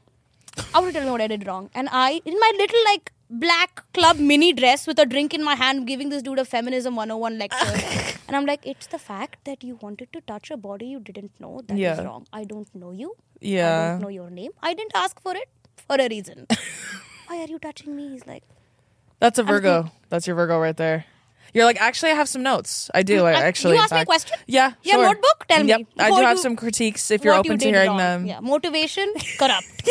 I want to tell me what I did wrong. And I, in my little like black club mini dress with a drink in my hand, giving this dude a feminism 101 lecture. [laughs] and I'm like, it's the fact that you wanted to touch a body you didn't know that is Yeah. wrong. I don't know you. Yeah. I don't know your name. I didn't ask for it for a reason. [laughs] Why are you touching me? He's like, That's a Virgo. That's your Virgo right there. You're like, actually, I have some notes. I do. Mm, I I- actually. you asked me a question? Yeah. Have sure. notebook? Tell mm, me. Yep. I do have some critiques if you're open you to hearing wrong. them. Yeah, motivation, [laughs] corrupt.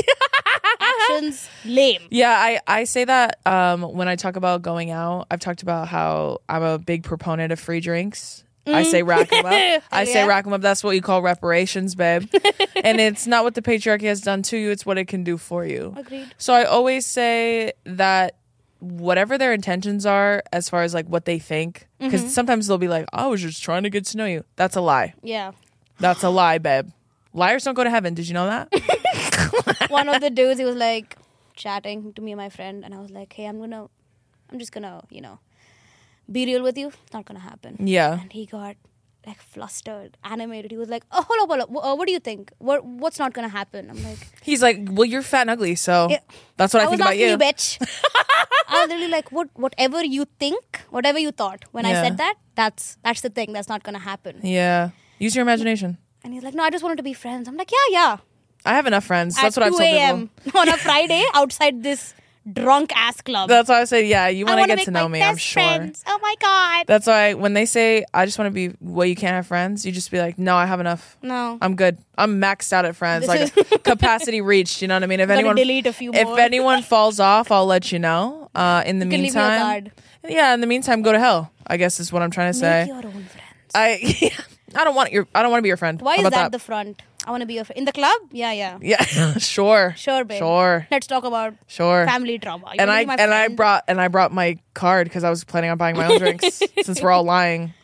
Actions, lame. Yeah, I, I say that um, when I talk about going out. I've talked about how I'm a big proponent of free drinks. I say rack them up. [laughs] I Hell say yeah. rack them up. That's what you call reparations, babe. [laughs] and it's not what the patriarchy has done to you; it's what it can do for you. Agreed. So I always say that whatever their intentions are, as far as like what they think, because Mm-hmm. sometimes they'll be like, "I was just trying to get to know you." That's a lie. Yeah. That's a lie, babe. Liars don't go to heaven. Did you know that? [laughs] one of the dudes he was like chatting to me and my friend and i was like hey i'm gonna i'm just gonna you know be real with you it's not gonna happen yeah. and he got like flustered animated he was like oh hold up hold up Wh- uh, what do you think what what's not gonna happen i'm like He's like, "Well, you're fat and ugly, so Yeah. that's what I, i think about you." you bitch [laughs] i was literally like what whatever you think whatever you thought when i said that that's that's the thing that's not gonna happen Yeah. Use your imagination. And he's like no i just wanted to be friends i'm like yeah yeah I have enough friends. That's at what I've 2 told people. [laughs] on a friday outside this drunk ass club That's why I say, yeah, you want to get to know me, I'm sure. friends. Oh my god. That's why when they say, I just want to be, well, you can't have friends, you just be like, no, I have enough. No. I'm good. I'm maxed out at friends. Like [laughs] capacity reached. You know what I mean? If anyone, delete a few if more. anyone [laughs] falls off, I'll let you know. Uh, in the You can leave me a meantime, yeah. In the meantime, go to hell. I guess is what I'm trying to say. Make your own friends. I, I don't want your, I don't want to be your friend. Why How is about that, the front? I want to be your friend. In the club? Yeah, yeah. yeah, [laughs] sure, Sure, babe. sure, Let's talk about sure. family drama. You and I and I brought and I brought my card because I was planning on buying my own drinks [laughs] since we're all lying.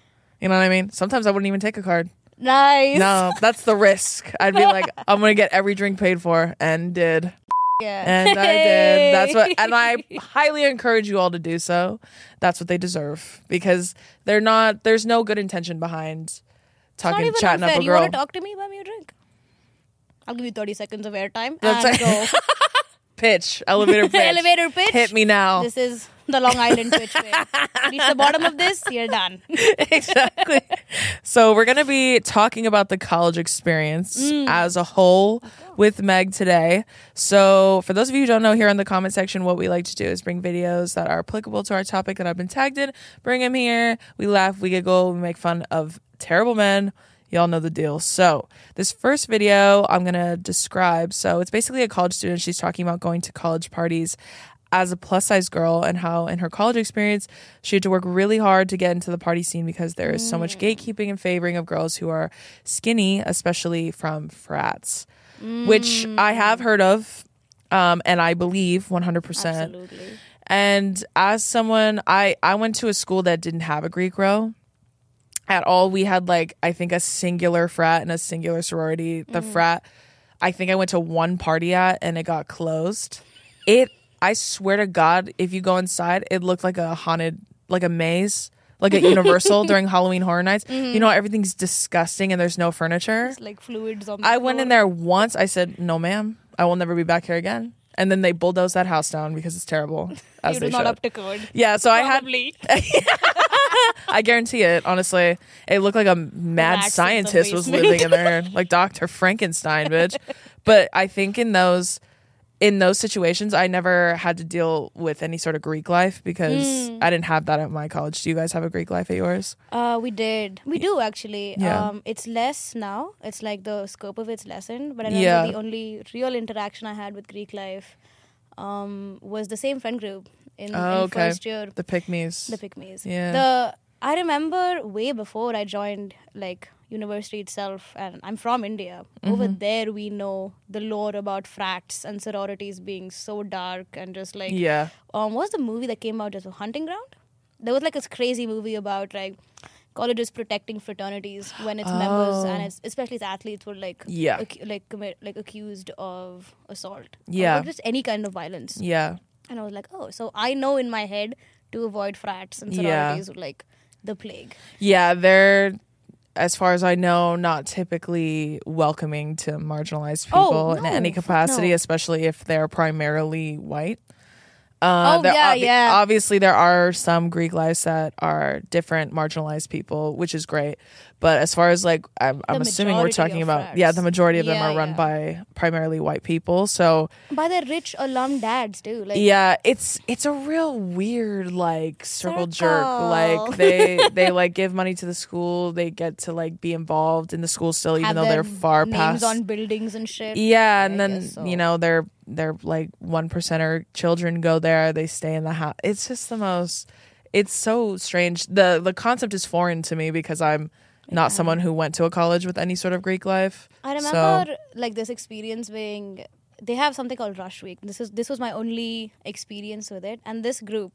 You know what I mean? Sometimes I wouldn't even take a card. Nice. No, that's the risk. I'd be like, [laughs] I'm gonna get every drink paid for, and did, Yeah. and I did. That's what, and I highly encourage you all to do so. That's what they deserve because they're not. There's no good intention behind talking, even chatting unfair. up a You girl. want to talk to me? Buy me a drink. I'll give you 30 seconds of airtime That's and it. go. [laughs] pitch, elevator [laughs] pitch, Elevator pitch. Hit me now. This is the Long Island pitch. [laughs] Reach the bottom of this, you're done. exactly. So we're going to be talking about the college experience Mm. as a whole with Meg today. So for those of you who don't know, here in the comment section, what we like to do is bring videos that are applicable to our topic that have been tagged in. Bring them here. We laugh, we giggle, we make fun of terrible men. Y'all know the deal. So, this first video I'm going to describe. So, it's basically a college student. She's talking about going to college parties as a plus size girl and how in her college experience she had to work really hard to get into the party scene because there is so much gatekeeping and favoring of girls who are skinny, especially from frats, which I have heard of um, and I believe 100%. Absolutely. And as someone, I I went to a school that didn't have a Greek row at all. We had like I think a singular frat and a singular sorority. The mm. frat, I think I went to one party at, and it got closed. It, I swear to God, if you go inside, it looked like a haunted, like a maze. Like at Universal [laughs] during Halloween Horror Nights, you mm-hmm. know everything's disgusting and there's no furniture. It's like fluids on the I went in there once. I said, "No, ma'am, I will never be back here again." And then they bulldozed that house down because it's terrible. [laughs] As It they not should. up to code. yeah, so I had. Probably. [laughs] I guarantee it. Honestly, it looked like a mad scientist was living in there, [laughs] like Doctor Frankenstein, bitch. But I think in those. In those situations, I never had to deal with any sort of Greek life because Hmm. I didn't have that at my college. Do you guys have a Greek life at yours? Uh, we did. We do actually. Yeah. Um, it's less now. It's like the scope of it's lessened. But I remember Yeah. the only real interaction I had with Greek life um, was the same friend group in, Oh, in okay. first year. The Pygmies. The Pygmies. Yeah. The I remember way before I joined like university itself, and I'm from India. Over Mm-hmm. there, we know the lore about frats and sororities being so dark and just like yeah. um, what was the movie that came out as a hunting ground? There was like this crazy movie about like colleges protecting fraternities when its members and Oh. its, especially its athletes were like Yeah. ac- like commit like accused of assault Yeah. or just any kind of violence. Yeah. And I was like, oh, so I know in my head to avoid frats and Yeah. sororities like the plague. Yeah, they're as far as I know, not typically welcoming to marginalized Oh, people in any capacity, no. especially if they're primarily white. Uh, Oh, yeah, obvi- yeah. Obviously, there are some Greek lives that are different, marginalized people, which is great. But as far as like, I'm, I'm assuming we're talking about, yeah, the majority of them are run yeah. by primarily white people. So By their rich alum dads too. Like yeah, it's it's a real weird like circle jerk. Like they they like give money to the school, they get to like be involved in the school still, even have though they're far names past. on buildings and shit. yeah, I and then so. you know they're they're like one percenter children go there, they stay in the house. It's just the most. It's so strange. the The concept is foreign to me because I'm not someone who went to a college with any sort of Greek life. I So- remember like this experience being they have something called Rush Week. This is this was my only experience with it. And this group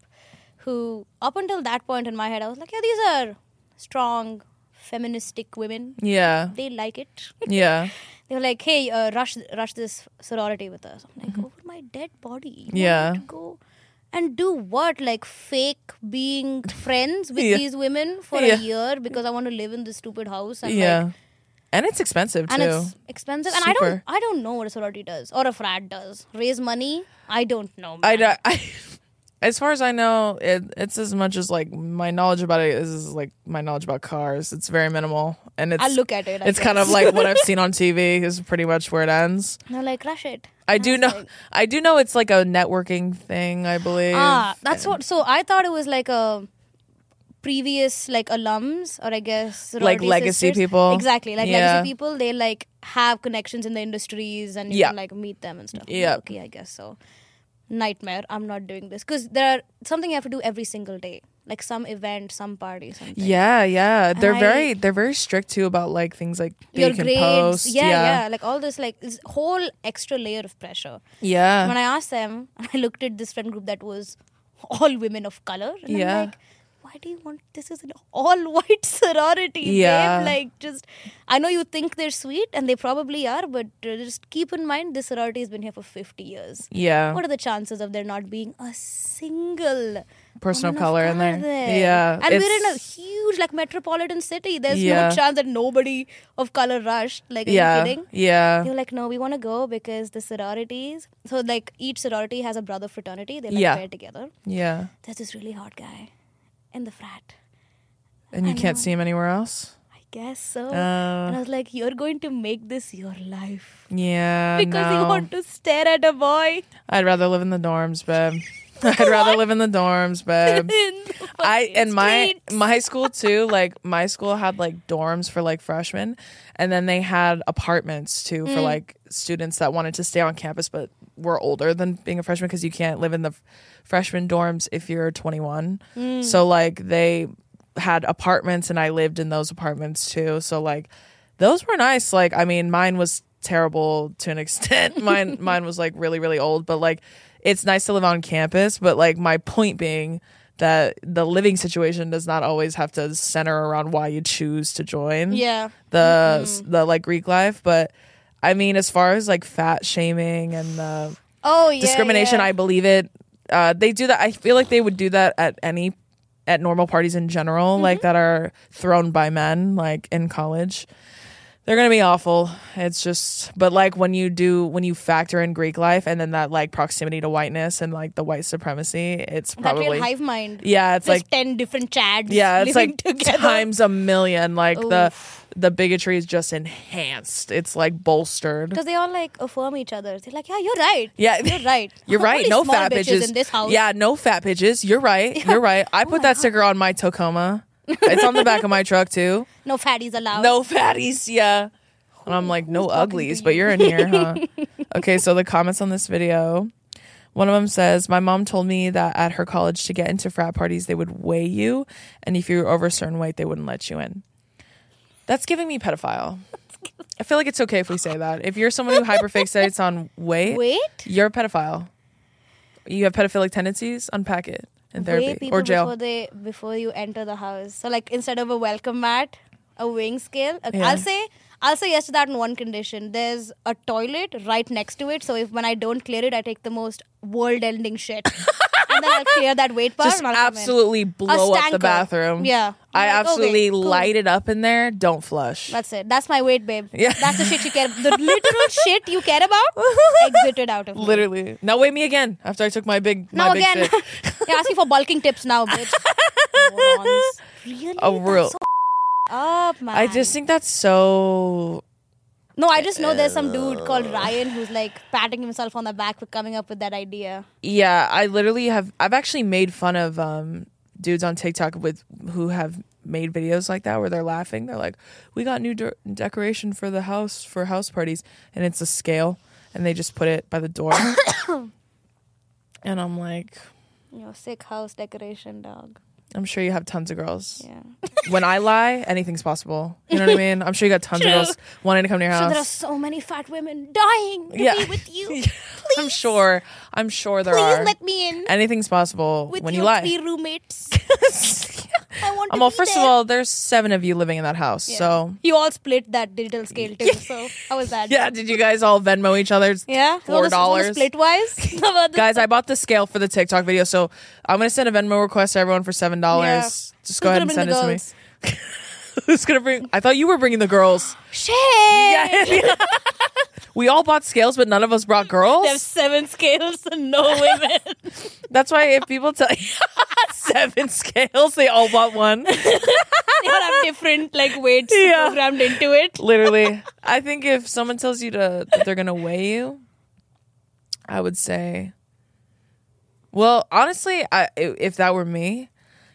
who up until that point in my head I was like, Yeah, these are strong feministic women. Yeah, They like it. [laughs] yeah, they were like, Hey, uh, rush rush this sorority with us. I'm like, over my dead body. You Yeah. to go and do what? Like fake being friends with Yeah. these women for Yeah. a year because I want to live in this stupid house and yeah. like and it's expensive too. and it's expensive. And I don't, I don't know what a sorority does or a frat does. Raise money? I don't know. I, don't- I [laughs] as far as I know, it, it's as much as like my knowledge about it is, like my knowledge about cars. It's very minimal, and it's I'll look at it. I it's kind of like what I've [laughs] seen on TV is pretty much where it ends. And I'm like, rush it. I do know, like, [laughs] I do know it's like a networking thing. I believe. ah, that's what. So I thought it was like a previous like alums or I guess Like legacy sisters. people? Exactly, like Yeah. legacy people. They like have connections in the industries and you Yeah. can like meet them and stuff. Yeah. okay, I guess so. Nightmare. I'm not doing this because there are something you have to do every single day, like some event, some party, something. Yeah, yeah. They're I- very they're very strict too about like things like your grades. post. yeah, yeah, yeah, like all this, like this whole extra layer of pressure. yeah. when I asked them, [laughs] I looked at this friend group that was all women of color, and Yeah. I'm like, why do you want this is an all [laughs] white sorority Yeah. babe? like just i know you think they're sweet and they probably are but uh, just keep in mind this sorority has been here for 50 years Yeah. what are the chances of there not being a single Person of color in there. there? Yeah. and we're in a huge like metropolitan city there's Yeah. no chance that nobody of color rushed like are yeah. you kidding Yeah. were like, no, we want to go because the sororities. So, like, each sorority has a brother fraternity. They like Yeah. pair together. Yeah. There's this really hot guy in the frat. And you I can't know. see him anywhere else? I guess so. and I Uh, was like, you're going to make this your life yeah. because you want to stare at a boy. I'd rather live in the dorms, babe. [laughs] I'd rather live in the dorms, babe. [laughs] the I and my streets. my school too. Like my school had like dorms for like freshmen, and then they had apartments too Mm. for like students that wanted to stay on campus but were older than being a freshman because you can't live in the freshman dorms if you're 21. Mm. So like they had apartments, and I lived in those apartments too. So like those were nice. Like I mean, mine was terrible to an [laughs] extent. mine [laughs] mine was like really really old, but like it's nice to live on campus. But like my point being that the living situation does not always have to center around why you choose to join Yeah. the the like Greek life. But I mean, as far as like fat shaming and the Oh, yeah. discrimination, yeah. I believe it. Uh, they do that. I feel like they would do that at any at normal parties in general, like Mm-hmm. that are thrown by men, like in college. They're gonna be awful. It's just, but like when you do, when you factor in Greek life and then that like proximity to whiteness and like the white supremacy, it's that probably real hive mind. yeah, it's There's like 10 different chads. yeah, it's like together. times a million. Like the Oof. the bigotry is just enhanced. It's like bolstered. Because they all like affirm each other. They're like, yeah, you're right. Yeah, You're right. [laughs] You're right. No fat bitches in this house. Yeah, no fat bitches. You're right. [laughs] You're right. I oh put my that sticker on my Tacoma. It's on the back of my truck too. [laughs] No fatties allowed. No fatties. Yeah. And I'm like, no who's talking to uglies, but you're in here, huh? [laughs] okay, so the comments on this video. One of them says, My mom told me that at her college to get into frat parties, they would weigh you. And if you were over a certain weight, they wouldn't let you in. That's giving me pedophile. [laughs] I feel like it's okay if we say that. If you're someone who hyperfixates on weight, Wait. you're a pedophile. You have pedophilic tendencies. Unpack it in therapy people or jail. before they before you enter the house. So like instead of a welcome mat, a weighing scale. Yeah. I'll say I'll say yes to that in one condition. There's a toilet right next to it, so if when I don't clear it, I take the most world-ending shit, [laughs] and then I'll clear that weight bar. Just and I'll come in. absolutely blow up the bathroom. Yeah, I like, absolutely okay, cool. light it up in there. Don't flush. That's it. That's my weight, babe. Yeah. That's the shit you care. The [laughs] literal shit you care about, exited out of me. Literally. Now weigh me again after I took my big my Now big again, shit. [laughs] you're asking for bulking tips now, bitch. Morons. Really? A real- up, man. I just think that's so no. I just know there's some dude called Ryan who's like patting himself on the back for coming up with that idea. yeah, I literally have I've actually made fun of um dudes on TikTok with who have made videos like that where they're laughing. They're like, "We got new de- decoration for the house for house parties." And it's a scale and they just put it by the door. [coughs] and I'm like, You know, sick house decoration, dog. I'm sure you have tons of girls. Yeah. When I lie, anything's possible. You know what I mean? I'm sure you got tons True. of girls wanting to come to your house. So there are so many fat women dying to Yeah. be with you. [laughs] I'm sure. I'm sure there are Please let me in Anything's possible with when your you lie. three roommates. [laughs] I want to Um, well, first there. of all, there's seven of you living in that house. Yeah. So, you all split that digital scale too. So how was that? yeah, did you guys all Venmo each other? Yeah, Four dollars. Splitwise. [laughs] Guys, I bought the scale for the TikTok video, so I'm gonna send a Venmo request to everyone for seven dollars. Just go ahead and send it to me. [laughs] Who's gonna bring? I thought you were bringing the girls. [gasps] Shit! Yeah. [laughs] we all bought scales, but none of us brought girls. They have seven scales and no women. [laughs] [laughs] That's why if people tell you [laughs] seven scales, they all bought one. they all have different like weights Yeah. programmed into it. Literally, I think if someone tells you to that they're gonna weigh you, I would say, well, honestly, I i- if that were me,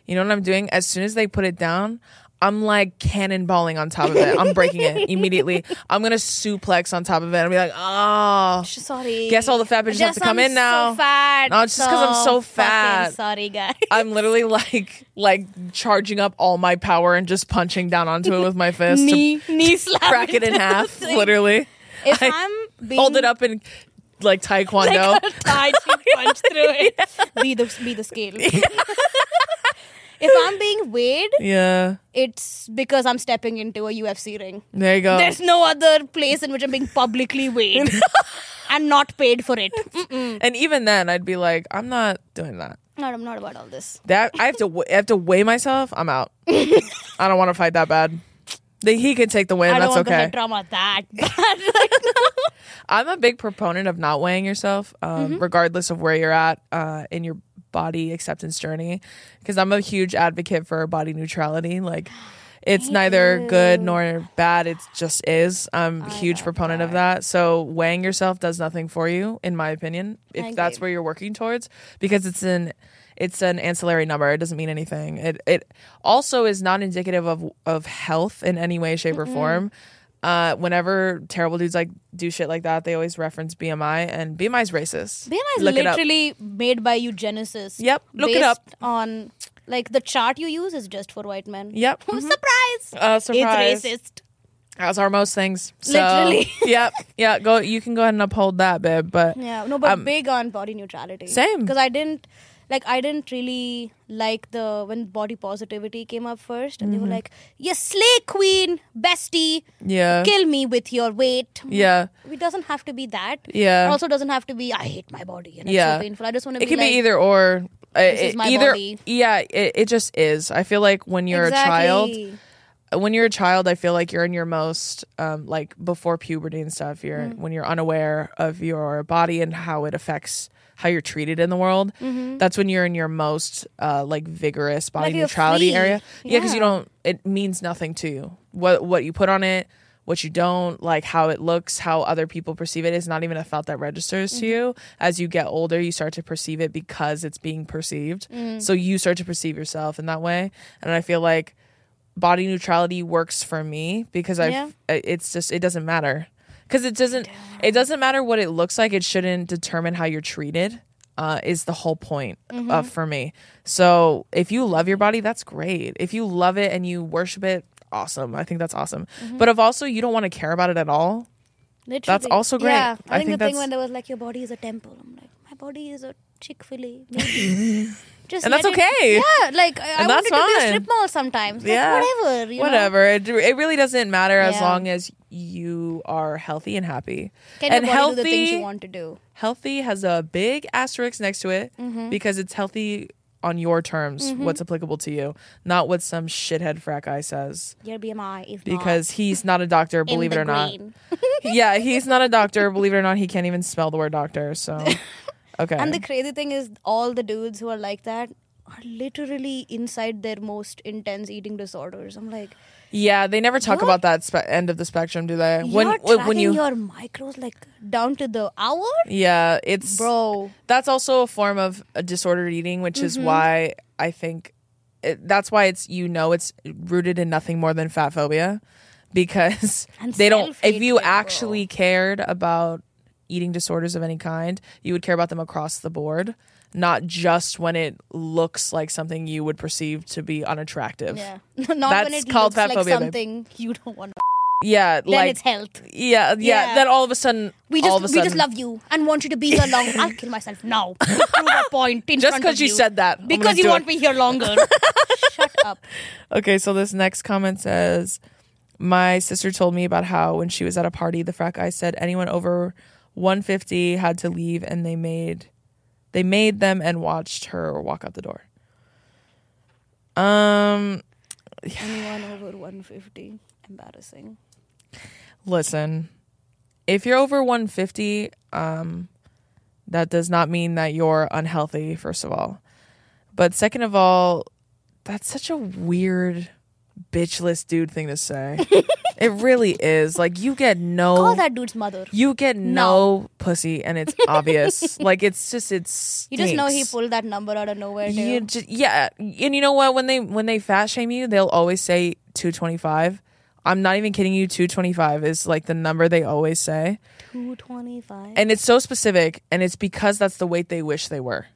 you know what I'm doing? As soon as they put it down. I'm like cannonballing on top of it. I'm breaking it [laughs] immediately. I'm gonna suplex on top of it and be like, oh, Sorry. Guess all the fat bitches have to come I'm in now. So fat. No, it's just 'cause I'm so fat. Sorry, guys. I'm literally like like charging up all my power and just punching down onto it with my fist [laughs] knee knee slap. crack it in half. Literally, If I I'm being hold it up in like taekwondo. like a punch through it, [laughs] be the be the scale. If I'm being weighed, Yeah. it's because I'm stepping into a UFC ring. There you go. There's no other place in which I'm being publicly weighed [laughs] and not paid for it. Mm-mm. [laughs] and even then, I'd be like, I'm not doing that. No, I'm not about all this. That I have to. w- I have to weigh myself. I'm out. [laughs] I don't want to fight that bad. The, he can take the win. I don't That's want the okay. head trauma that bad. I'm a big proponent of not weighing yourself, um, Mm-hmm. regardless of where you're at uh, in your body acceptance journey, because I'm a huge advocate for body neutrality. Like, it's neither good nor bad; it just is. I'm a huge proponent of that. So weighing yourself does nothing for you, in my opinion, if I that's agree. where you're working towards, because it's an it's an ancillary number. It doesn't mean anything. It it also is not indicative of of health in any way, shape, or form. Uh, whenever terrible dudes like do shit like that, they always reference BMI, and BMI is racist. BMI is Look it up. literally made by eugenicists. Yep, look it based up. On like the chart you use is just for white men. Yep. Oh, [laughs] surprise! Uh, surprise. It's racist. As are most things. So, Literally. [laughs] yep. Yeah. Go. You can go ahead and uphold that, babe. But Yeah, no, but Um, big on body neutrality. Same. because I didn't like I didn't really like the when body positivity came up first, and they Mm-hmm. were like, "You slay queen, bestie, yeah. kill me with your weight." Yeah. It doesn't have to be that. Yeah. It also doesn't have to be I hate my body and it's so painful. I just want to it be can like, be either or. Uh, This is it- my either. body. Yeah. It, it just is. I feel like when you're a child, when you're a child, I feel like you're in your most um, like before puberty and stuff. You're Mm. when you're unaware of your body and how it affects how you're treated in the world. Mm-hmm. That's when you're in your most uh, like vigorous body Like neutrality area. Yeah, because you don't. It means nothing to you. What what you put on it. What you don't like, how it looks, how other people perceive it is not even a thought that registers Mm-hmm. to you. As you get older, you start to perceive it because it's being perceived. Mm. So you start to perceive yourself in that way. And I feel like body neutrality works for me because I Yeah. it's just it doesn't matter because it doesn't it doesn't matter what it looks like it shouldn't determine how you're treated uh, is the whole point Mm-hmm. of for me so if you love your body that's great if you love it and you worship it awesome i think that's awesome Mm-hmm. but if also you don't want to care about it at all Literally. That's also great. Yeah, I, I think, think the thing when there was like your body is a temple. I'm like, my body is a Chick Fil A. Maybe. [laughs] Just And that's it- okay. yeah, like I, I that's to be a fine. strip mall sometimes. Like, Yeah. whatever. You know? whatever it, it really doesn't matter as Yeah. long as you are healthy and happy Can and your body healthy do the things you want to do? healthy has a big asterisk next to it Mm-hmm. because it's healthy on your terms, what's applicable to you, not what some shithead frat guy says. Your BMI is Because he's not a doctor, not [laughs] in believe it the or not. green. [laughs] Yeah, he's not a doctor, believe it or not. He can't even spell the word doctor. So, okay. And the crazy thing is, all the dudes who are like that are literally inside their most intense eating disorders. I'm like, yeah, they never talk about that spe- end of the spectrum, do they? you're when tracking when you your micros like down to the hour, yeah, it's bro. that's also a form of a disordered eating, which Mm-hmm. is why I think it, that's why it's you know it's rooted in nothing more than fat phobia because And [laughs] they don't. If you bro. actually cared about eating disorders of any kind, you would care about them across the board, not just when it looks like something you would perceive to be unattractive. Yeah, [laughs] not That's when it called looks like phobia, babe. something you don't want. Yeah, Then like it's health. yeah, yeah, Yeah. Then all of a sudden, We just a we just love you and want you to be here [laughs] long. I'll kill myself now. to prove a point in just because of you said that. Because you want it. me here longer. [laughs] Shut up. Okay, so this next comment says, My sister told me about how when she was at a party, the frat guy said anyone over 150 had to leave and they made they made them and watched her walk out the door. Um Anyone over 150, embarrassing. listen, if you're over 150, um that does not mean that you're unhealthy first of all. But second of all, that's such a weird bitchless dude thing to say. [laughs] it really is. Like you get no Call that dude's mother. you get no, pussy and it's [laughs] obvious. like it's just it's You just know he pulled that number out of nowhere. Too. you just, yeah, and you know what? When they when they fat shame you, they'll always say two twenty five. I'm not even kidding you. Two twenty five is like the number they always say, 225. and it's so specific, and it's because that's the weight they wish they were.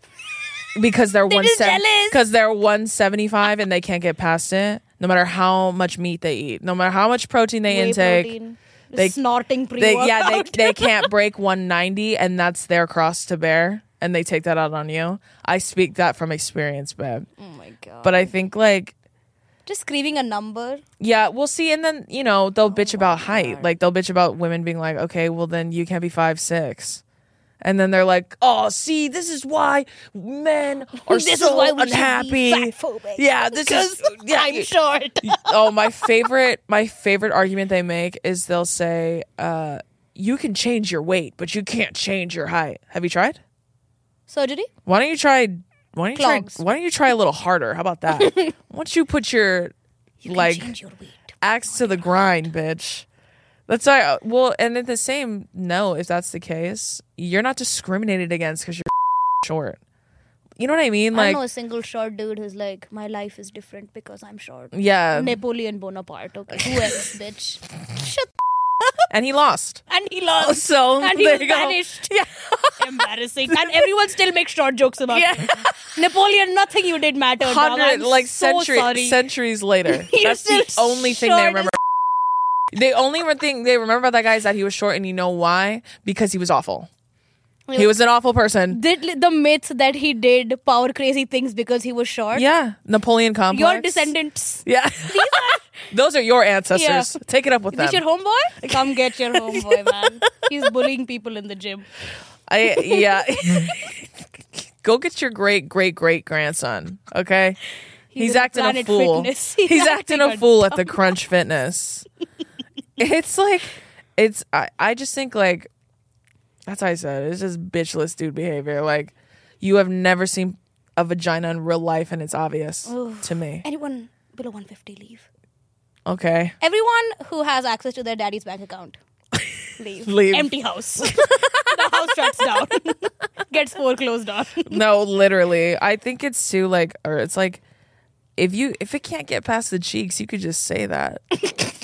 Because they're [laughs] one just jealous. because they're one seventy five and they can't get past it, no matter how much meat they eat, no matter how much protein they Whey intake. protein. they- snorting pre They, yeah, they they [laughs] can't break one ninety, and that's their cross to bear. and they take that out on you. I speak that from experience, babe. Oh my god. But I think like just screaming a number. yeah, we'll see. And then you know they'll oh bitch about height. Like they'll bitch about women being like, okay, well then you can't be five six. And then they're like, "Oh, see, this is why men are This is so why we unhappy." Yeah, this is [laughs] yeah. I'm short. oh, my favorite my favorite argument they make is they'll say, uh, "You can change your weight, but you can't change your height." Have you tried? Surgery? Why don't you try? Why don't you Clogs. try? Why don't you try a little harder? How about that? [laughs] why don't you put your You like your axe to the grind, bitch? That's why. Uh, well, and at the same no, if that's the case, you're not discriminated against because you're [laughs] short. You know what I mean? Like, don't know a single short dude who's like, my life is different because I'm short. yeah, Napoleon Bonaparte. Okay, who else, [laughs] bitch? Shut [laughs] and he lost. and he lost. So and he was go. banished. Yeah. Embarrassing. And everyone still makes short jokes about Yeah. it. Napoleon, nothing you did mattered. hundred like so century, sorry. centuries later. That's the only thing they remember. The only thing they remember about that guy is that he was short, and you know why? Because he was awful. He was an awful person. Did the myth that he did power crazy things because he was short? Yeah, Napoleon complex. Your descendants. Yeah, [laughs] those are your ancestors. Yeah. Take it up with Is them. this your homeboy? Come get your [laughs] homeboy, man. He's bullying people in the gym. I yeah. [laughs] Go get your great great great grandson. Okay, he's, in acting a fool. He's, acting a a fool at the Crunch Fitness. It's like it's. I, I just think like that's what I said. It's just bitchless dude behavior. Like you have never seen a vagina in real life, and it's obvious to me. Anyone below 150 leave. Okay, Everyone who has access to their daddy's bank account [laughs] leave. Leave. Empty house. [laughs] the house shuts down. [laughs] Gets foreclosed on. no, literally. I think it's too like, or it's like. If you if it can't get past the cheeks, you could just say that.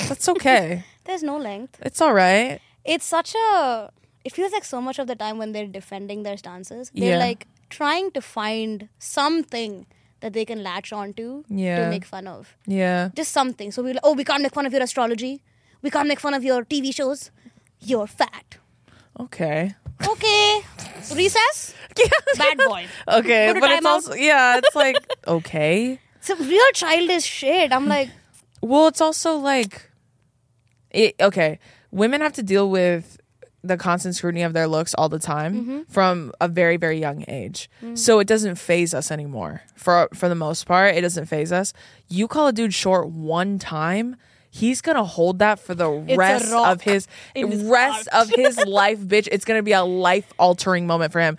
That's okay. There's no length. It's all right. It's such a. It feels like so much of the time when they're defending their stances, they're Yeah. like trying to find something that they can latch onto Yeah. to make fun of. Yeah. Just something. So we're like, oh, we can't make fun of your astrology. We can't make fun of your TV shows. You're fat. Okay. Okay. Recess? [laughs] Yeah. Bad boy. Okay, but it's also yeah, it's like [laughs] okay. It's a real childish shit. I'm like, Well, it's also like it, okay, women have to deal with the constant scrutiny of their looks all the time Mm-hmm. from a very very young age. Mm. So it doesn't phase us anymore. For for the most part, it doesn't phase us. You call a dude short one time, he's to hold that for the a rest of his, rest of his [laughs] life, bitch. It's to be a life altering moment for him.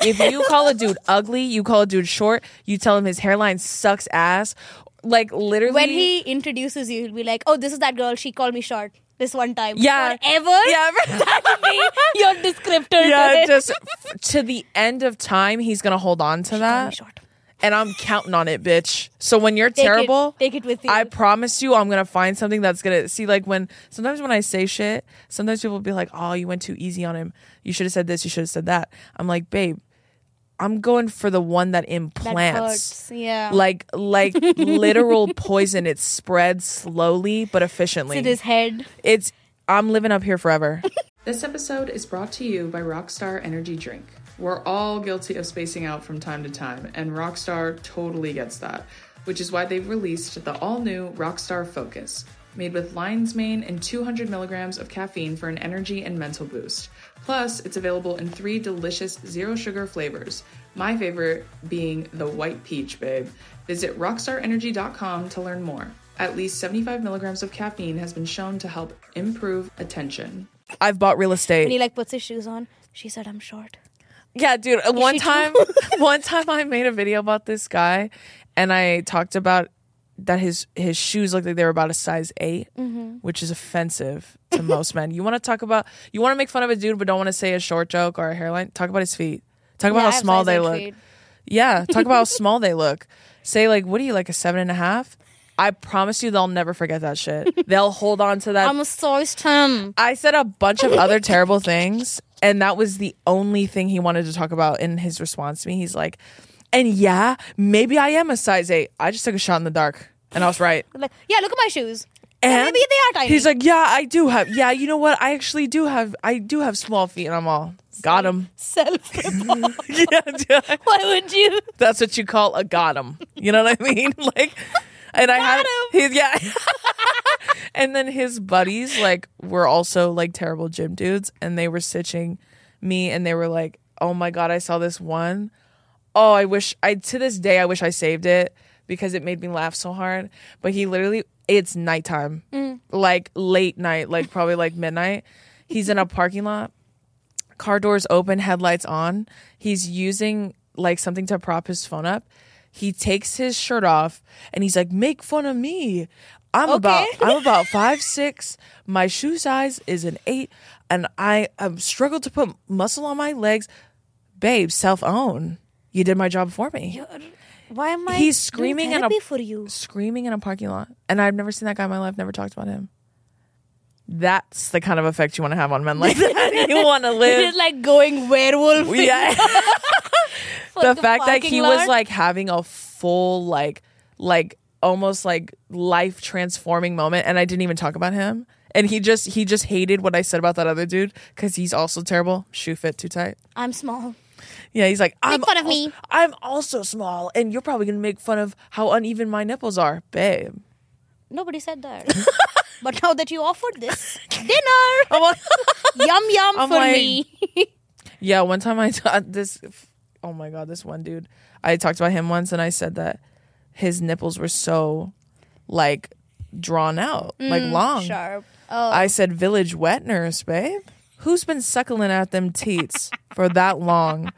If you call a dude ugly, you call a dude short, you tell him his hairline sucks ass, like literally when he introduces you, he'll be like, oh, this is that girl. She called me short this one time. Yeah. Forever? Yeah. [laughs] That'll be your descriptor yeah, just to the end of time, he's gonna hold on to me that, short. and I'm counting on it, bitch. So when you're Take it- terrible, take it with you. I promise you, I'm gonna find something that's gonna see. Like when sometimes when I say shit, sometimes people will be like, "Oh, you went too easy on him. You should have said this. You should have said that." I'm like, babe, I'm going for the one that that implants. hurts. Yeah. Like like [laughs] literal poison. It spreads slowly but efficiently. in his head. It's I'm living up here forever. [laughs] This episode is brought to you by Rockstar Energy Drink. We're all guilty of spacing out from time to time, and Rockstar totally gets that, which is why they've released the all new Rockstar Focus, made with lion's mane and 200 milligrams of caffeine for an energy and mental boost. Plus, it's available in three delicious zero sugar flavors. My favorite being the white peach, babe. Visit rockstarenergy.com to learn more. At least 75 milligrams of caffeine has been shown to help improve attention. I've bought real estate. And he like puts his shoes on. She said, I'm short. Yeah, dude. uh, One time, [laughs] one time I made a video about this guy, and I talked about that his his shoes looked like they were about a size 8 Mm-hmm. which is offensive to most men. You want to talk about, you want to make fun of a dude, but don't want to say a short joke or a hairline. Talk about his feet. Talk about Yeah, how small they look. feet. Yeah, talk about how [laughs] small they look. Say like, what are you like a seven and a half? I promise you, they'll never forget that shit. They'll hold on to that I'm a size 10. I said a bunch of other terrible things, and that was the only thing he wanted to talk about in his response to me. He's like, and yeah, maybe I am a size eight. I just took a shot in the dark, and I was right. [laughs] Like, yeah, look at my shoes. And Yeah, maybe they are tiny. He's like, yeah, I do have. Yeah, you know what? I actually do have. I do have small feet, and I'm all Got him. [laughs] Self. yeah, yeah. [laughs] Why would you? That's what you call a got him. You know what I mean? Like, and I had his yeah. and then his buddies like were also like terrible gym dudes, and they were stitching me, and they were like, "Oh my god, I saw this one. Oh, I wish I to this day I wish I saved it because it made me laugh so hard." But he literally, it's nighttime, mm. like late night, like probably like midnight. He's in a parking lot car doors open, headlights on. He's using like something to prop his phone up. He takes his shirt off and he's like, "Make fun of me. I'm about I'm [laughs] about five six. My shoe size is an eight, and I have struggled to put muscle on my legs. Babe, self own. You did my job for me. Why am I? He's screaming in a- for you. Screaming in a parking lot, and I've never seen that guy in my life. Never talked about him. That's the kind of effect you want to have on men like [laughs] that. you want to live It's like going werewolf. [laughs] yeah. [laughs] for the fact that parking he was like having a full like like almost like life transforming moment and I didn't even talk about him. And he just he just hated what I said about that other dude because he's also terrible. Shoe fit too tight. I'm small. Yeah, he's like, I'm fun of al- me." I'm also small, and you're probably gonna make fun of how uneven my nipples are, babe. Nobody said that. [laughs] but now that you offered this dinner, [laughs] yum yum I'm for like- me. [laughs] Yeah, one time I taught this. Oh my god, this one dude. I talked about him once, and I said that his nipples were so like drawn out, like mm, long. Sharp. Oh, I said, "Village wet nurse, babe. Who's been suckling at them teats for that long?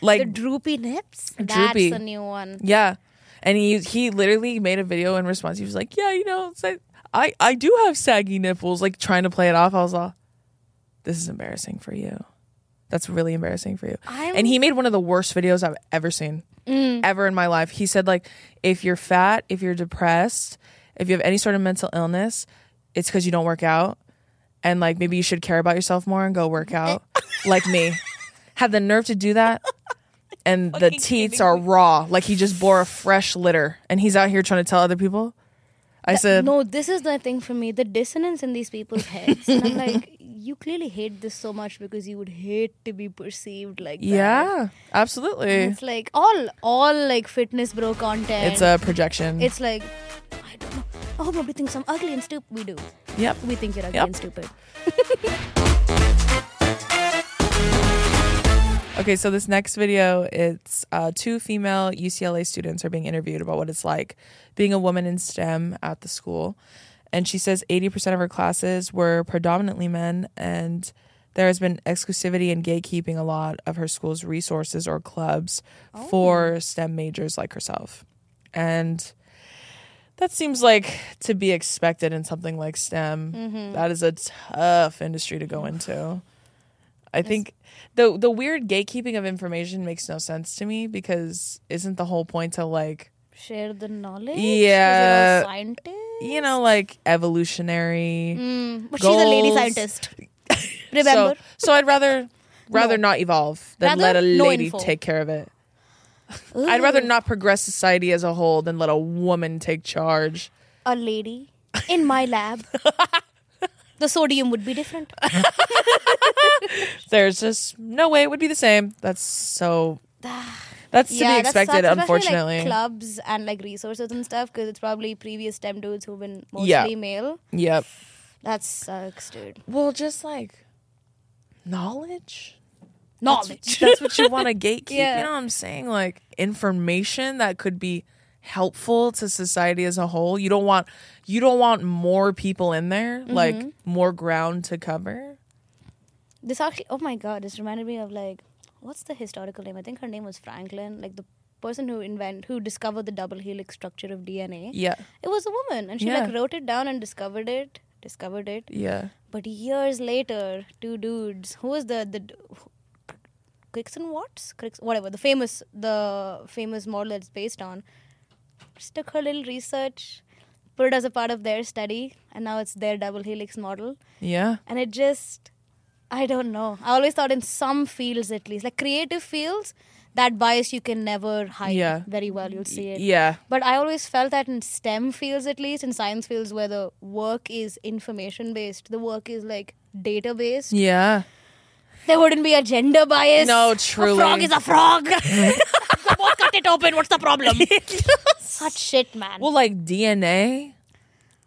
The Like, droopy nips. Droopy. That's a new one. yeah." And he he literally made a video in response. He was like, "Yeah, you know, like, I I do have saggy nipples." Like trying to play it off. I was like, "This is embarrassing for you." That's really embarrassing for you. I'm- and he made one of the worst videos I've ever seen, mm. ever in my life. He said like, if you're fat, if you're depressed, if you have any sort of mental illness, it's because you don't work out, and like maybe you should care about yourself more and go work out, [laughs] like me. Had the nerve to do that, [laughs] and the teats are raw. Like he just bore a fresh litter, and he's out here trying to tell other people. I said, No, this is the thing for me. The dissonance in these people's heads. and I'm [laughs] like, you clearly hate this so much because you would hate to be perceived like that. yeah, absolutely. It's like all all like fitness bro content. It's a projection. It's like I don't know. Oh, nobody thinks I'm ugly and stupid. We do. yep. We think you're ugly Yep. and stupid. [laughs] Okay, so this next video, it's uh, two female UCLA students are being interviewed about what it's like being a woman in STEM at the school. And she says 80% of her classes were predominantly men, and there has been exclusivity and gatekeeping a lot of her school's resources or clubs for STEM majors like herself. And that seems like to be expected in something like STEM. That is a tough industry to go into. I think the the weird gatekeeping of information makes no sense to me because isn't the whole point to like Share the knowledge. Yeah. Scientist. you know like evolutionary Mm, but she's a lady scientist. [laughs] Remember? So, so I'd rather rather No. not evolve than Rather let a lady info. take care of it. I'd rather not progress society as a whole than let a woman take charge. a lady in my lab. [laughs] the sodium would be different. [laughs] There's just no way it would be the same. That's so that's to be expected especially, unfortunately. like clubs and like resources and stuff because it's probably previous STEM dudes who've been mostly Yeah. male. yep. That sucks, dude. Well, just like knowledge. Knowledge. That's what you want to [laughs] gatekeep. Yeah. You know what I'm saying? Like information that could be helpful to society as a whole. You don't want you don't want more people in there, Mm-hmm. like more ground to cover. This actually, oh my god, this reminded me of like, what's the historical name? I think her name was Franklin, like the person who invent, who discovered the double helix structure of DNA. Yeah. It was a woman, and she Yeah. like wrote it down and discovered it. Discovered it. Yeah. But years later, two dudes. Who was the the Cricks and Watts? Cricks, whatever the famous the famous model that's based on. Just took her little research, put it as a part of their study, and now it's their double helix model. Yeah. And it just, I don't know. I always thought in some fields at least, like creative fields, that bias you can never hide Yeah. very well. You'll see it. Yeah. But I always felt that in STEM fields, at least in science fields, where the work is information based, the work is like data based. Yeah. there wouldn't be a gender bias. No, truly. A frog is a frog. [laughs] [laughs] On, cut it open. What's the problem? [laughs] Hot shit, man. well, like DNA,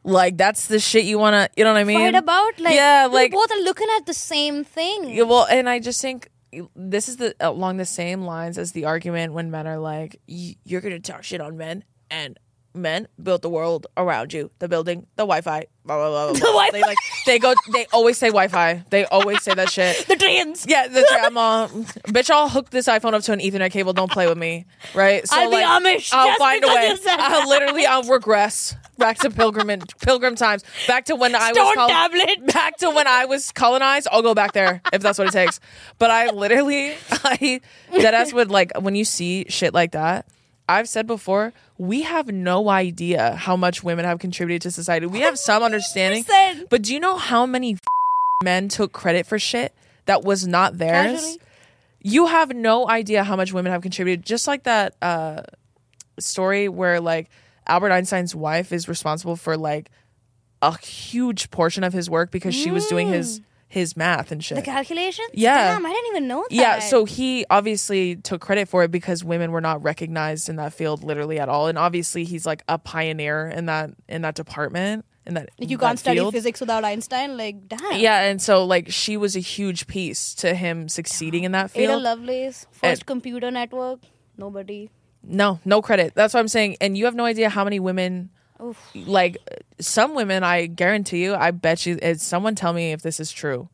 like that's the shit you want to. You know what I mean? Fight about like yeah, like both are looking at the same thing. Yeah, well, and I just think this is the along the same lines as the argument when men are like, "Y- "You're gonna talk shit on men," and men built the world around you, the building, the Wi-Fi, blah blah blah. blah, [laughs] blah. Wi-Fi. They like they go. They always say Wi-Fi. They always say that shit. [laughs] The trains. Yeah, the I'm all, bitch. I'll hook this iPhone up to an Ethernet cable. Don't play with me, right? So I'll be Amish I'll find a way. I'll literally, I'll regress back to pilgrim and pilgrim times, back to when I was col- tablet. back to when I was colonized. I'll go back there if that's what it takes. But I literally, [laughs] I deadass would like when you see shit like that. I've said before, we have no idea how much women have contributed to society. We have some understanding, but do you know how many men took credit for shit that was not theirs? Casually. You have no idea how much women have contributed. Just like that uh, story where like Albert Einstein's wife is responsible for like a huge portion of his work because she was doing his his math and shit. The calculations? Yeah. Damn, I didn't even know that. Yeah, so he obviously took credit for it because women were not recognized in that field literally at all, and obviously he's like a pioneer in that in that department in that you can't study field. physics without Einstein. Like, damn. Yeah, and so like she was a huge piece to him succeeding in that field. Ada. Lovelace, first And- computer network. Nobody. no, no credit. That's what I'm saying. And you have no idea how many women Oof. like some women I guarantee you, I bet you it's someone tell me if this is true.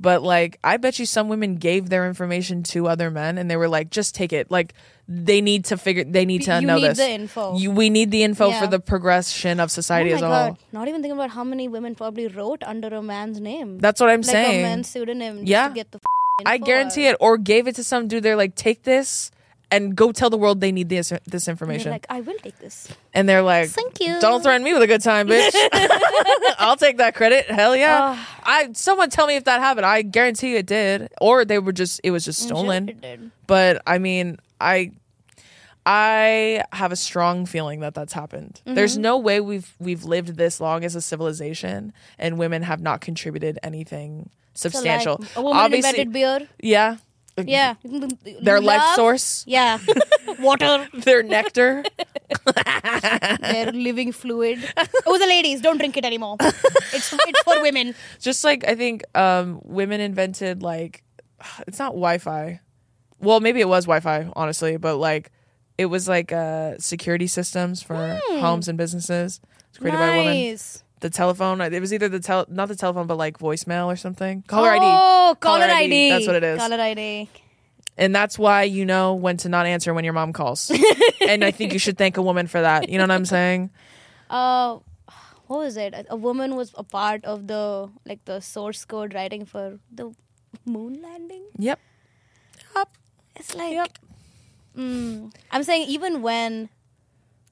But like I bet you some women gave their information to other men and they were like, just take it. Like they need to figure they need to You know need this. the info. You, we need the info Yeah. for the progression of society oh as a god! whole. Not even thinking about how many women probably wrote under a man's name. That's what I'm like saying. a man's pseudonym. Yeah. To get the I guarantee it. Or gave it to some dude. They're like, take this and go tell the world they need this this information. like, I will take this. and they're like, Thank you. Don't threaten me with a good time, bitch. [laughs] [laughs] I'll take that credit. Hell yeah. Ah. I someone tell me if that happened. I guarantee it did. Or they were just it was just sure stolen. But I mean, I I have a strong feeling that that's happened. Mm-hmm. There's no way we've we've lived this long as a civilization and women have not contributed anything So, like, substantial. a woman Obviously, invented beer. yeah. Yeah. Their life source, Yeah. [laughs] Water. [laughs] their nectar. [laughs] Their living fluid. Oh, the ladies, don't drink it anymore. It's it's for women. just like I think um, women invented like [sighs] it's not Wi-Fi. Well, maybe it was Wi-Fi, honestly, but like it was like uh, security systems for homes and businesses. It's created by a woman. Nice. The telephone. It was either the tel not the telephone, but like voicemail or something. Caller ID. Oh, caller, ID, ID. that's what it is. Caller ID. And that's why you know when to not answer when your mom calls. [laughs] and I think you should thank a woman for that. You know what I'm saying? Uh, what was it? A, a woman was a part of the like the source code writing for the moon landing. Yep. Yep. It's like Yep. mm, I'm saying even when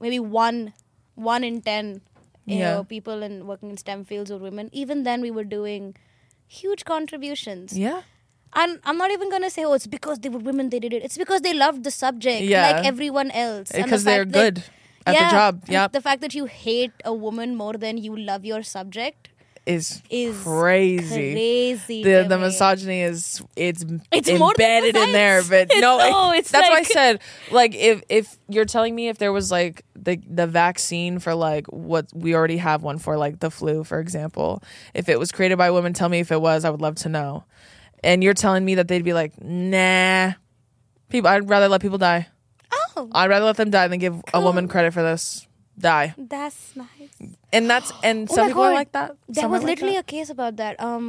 maybe one one in ten you Yeah. know people in working in STEM fields were women, even then we were doing huge contributions. Yeah. And I'm not even gonna say, oh, it's because they were women they did it. It's because they loved the subject Yeah. like everyone else. And the Because they're fact that- good at yeah, the job. and Yep. The fact that you hate a woman more than you love your subject Is is crazy. Crazy. the the misogyny is it's, It's embedded in there but no, It's- no, it- it's that's why I said like if if you're telling me if there was like the the vaccine for like what we already have one for like the flu for example if it was created by a woman tell me if it was I would love to know. And you're telling me that they'd be like nah. People I'd rather let people die. Oh, I'd rather let them die than give a woman credit for this die that's nice. and that's and [gasps] Oh some people are like that There Some was are like literally a case about that. Um,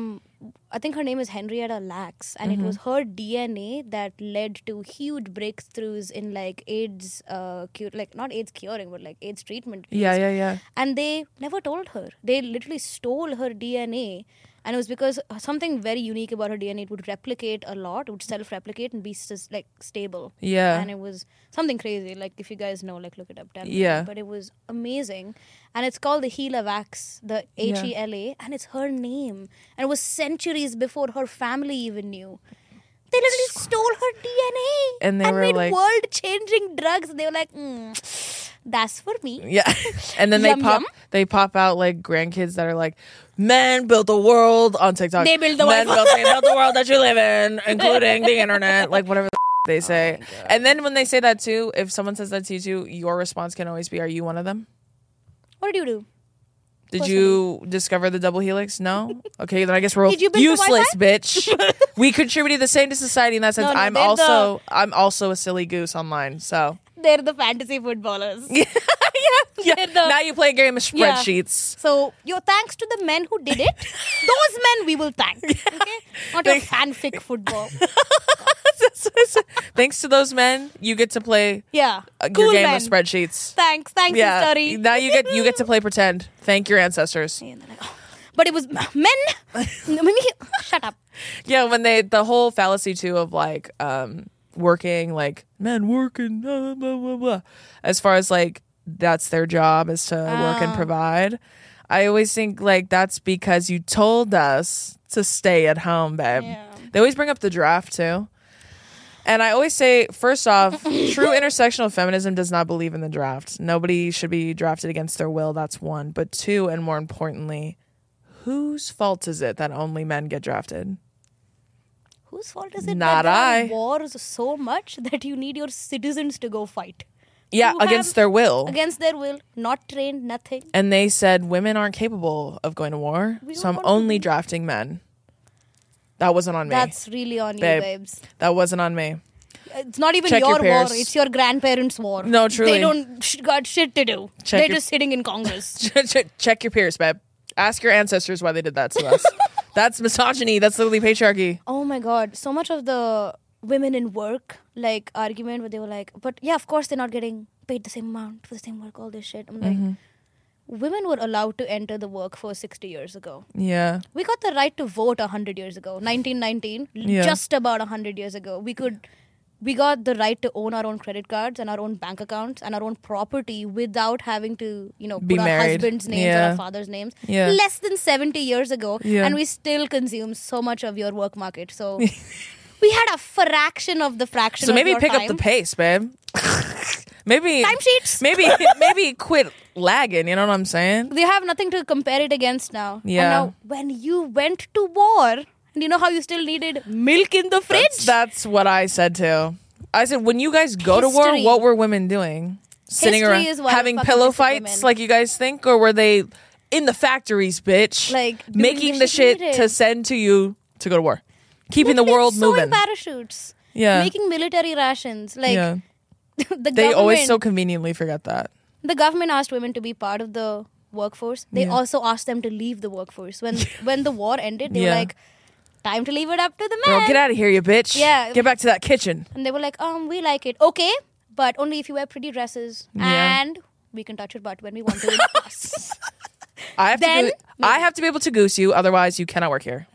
I think her name is Henrietta Lacks, and Mm-hmm. it was her DNA that led to huge breakthroughs in like AIDS, uh, cure, like not AIDS curing, but like AIDS treatment. yeah yeah yeah and they never told her. They literally stole her DNA, and it was because something very unique about her DNA. It would replicate a lot, it would self-replicate and be like stable. Yeah. and it was something crazy. Like if you guys know, like look it up. Tell me. Yeah. but it was amazing, and it's called the Hela Vax, the. H E L A, and it's her name, and it was centuries before her family even knew. They literally stole her DNA And they were made like- world-changing drugs. And they were like, mm, That's for me. Yeah. [laughs] And then they Yum, pop yum. they pop out like grandkids that are like, Men built the world on TikTok. They built the Men world." built, they built the world that you live in, [laughs] including the internet, like whatever the they Oh say. and then when they say that too, if someone says that to you too, your response can always be, Are you one of them? What did you do? Did you discover the double helix? No. Okay, then I guess we're Did you build the useless, bitch. [laughs] we contributed the same to society in that sense. No, no, I'm they're also I'm also a silly goose online. So They're the fantasy footballers. [laughs] yeah, [laughs] They're the- now you play a game of Yeah. spreadsheets. So, your thanks to the men who did it. [laughs] Those men we will thank. Okay? Not your fanfic football. Thanks to those men, you get to play Yeah. uh, cool your game men. of spreadsheets. Thanks. Thanks, Yeah, study. now you get you get to play pretend. Thank your ancestors. And they're like, "Oh." But it was men. Shut up. Yeah, when they the whole fallacy too of like um working like men working blah, blah, blah, blah. as far as like that's their job is to work and Ah. provide. I always think like that's because you told us to stay at home, babe. Yeah. They always bring up the draft too. And I always say, first off, [laughs] true intersectional feminism does not believe in the draft. Nobody should be drafted against their will. That's one. But two, and more importantly, whose fault is it that only men get drafted? Whose fault is it Not that I. wars so much that you need your citizens to go fight? Yeah, against their will. Against their will, not trained, nothing. and they said women aren't capable of going to war. We So don't I'm want to only drafting men. That wasn't on me. That's really on Babe. you, babes. that wasn't on me. It's not even Check your your, war; peers. it's your grandparents' war. No, truly. they don't sh- got shit to do. Check They're your- just sitting in Congress. [laughs] Check your peers, babe. Ask your ancestors why they did that to us. [laughs] That's misogyny. That's literally patriarchy. oh my god, so much of the women in work like argument where they were like, but yeah, of course they're not getting paid the same amount for the same work. All this shit. I'm like, Mm-hmm. women were allowed to enter the workforce 60 years ago. Yeah. We got the right to vote 100 years ago. 1919, Yeah. just about 100 years ago. We could we got the right to own our own credit cards and our own bank accounts and our own property without having to, you know, Be put our husband's names or our father's names. Yeah. Less than 70 years ago Yeah. and we still consume so much of your work market. So [laughs] we had a fraction of the fraction So maybe pick up the pace, babe. maybe Timesheets. Maybe [laughs] maybe quit lagging. You know what I'm saying? They have nothing to compare it against now. And Yeah. now when you went to war, and you know how you still needed milk in the fridge? That's, that's what I said too. I said when you guys go to war, what were women doing? Sitting History around having pillow fights women. like you guys think, or were they in the factories, bitch? Like, making the shit needed. to send to you to go to war, keeping the world sewing moving. parachutes, Yeah, making military rations. Like yeah. [laughs] the They always so conveniently forget that. the government asked women to be part of the workforce. They Yeah. also asked them to leave the workforce when [laughs] when the war ended. They Yeah. were like, "Time to leave it up to the Girl, men." get out of here, you bitch. Yeah. get back to that kitchen. And they were like, "Um, we like it, okay, but only if you wear pretty dresses Yeah. and we can touch your butt when we want to in class." [laughs] I have Then, to. Go- I have to be able to goose you, otherwise you cannot work here.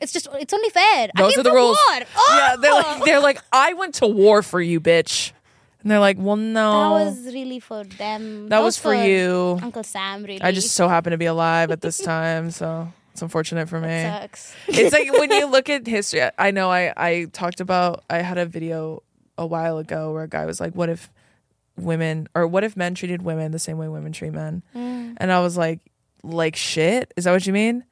It's just it's only fair. I Those are the rules. War. Oh! Yeah, they're like, they're like, I went to war for you, bitch. And they're like, well, no. that was really for them. That was for you. Uncle Sam. Really, I just so happened to be alive at this time, so it's unfortunate for me. sucks. It's like when you [laughs] look at history. I know I I talked about. I had a video a while ago where a guy was like, "What if women or what if men treated women the same way women treat men?" Mm. And I was like, "Like shit? Is that what you mean?"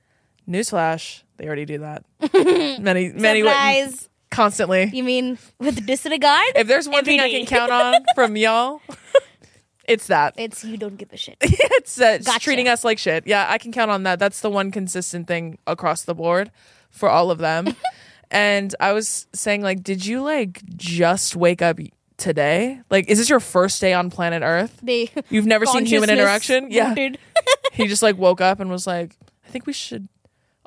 Newsflash: They already do that. [laughs] many many wa- Surprise. constantly. You mean with disregard? If there's one Every thing I can count on from y'all, [laughs] it's that. It's you don't give a shit. [laughs] it's uh, Gotcha. treating us like shit. Yeah, I can count on that. That's the one consistent thing across the board for all of them. [laughs] and I was saying, like, did you like just wake up today? Like, is this your first day on planet Earth? They You've never seen human interaction? Yeah. [laughs] he just like woke up and was like, I think we should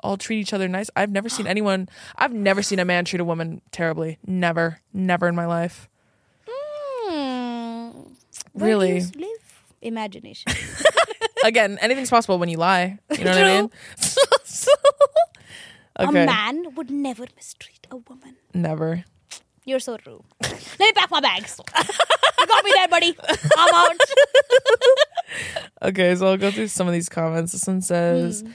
all treat each other nice. I've never seen [gasps] anyone. I've never seen a man treat a woman terribly. Never, never in my life. Where Really? live? Imagination. [laughs] Again, anything's possible when you lie. You know what I mean? [laughs] okay. A man would never mistreat a woman. Never. You're so rude. Let me pack my bags. you got me there, buddy. I'm out. [laughs] Okay, so I'll go through some of these comments. This one says, Hmm.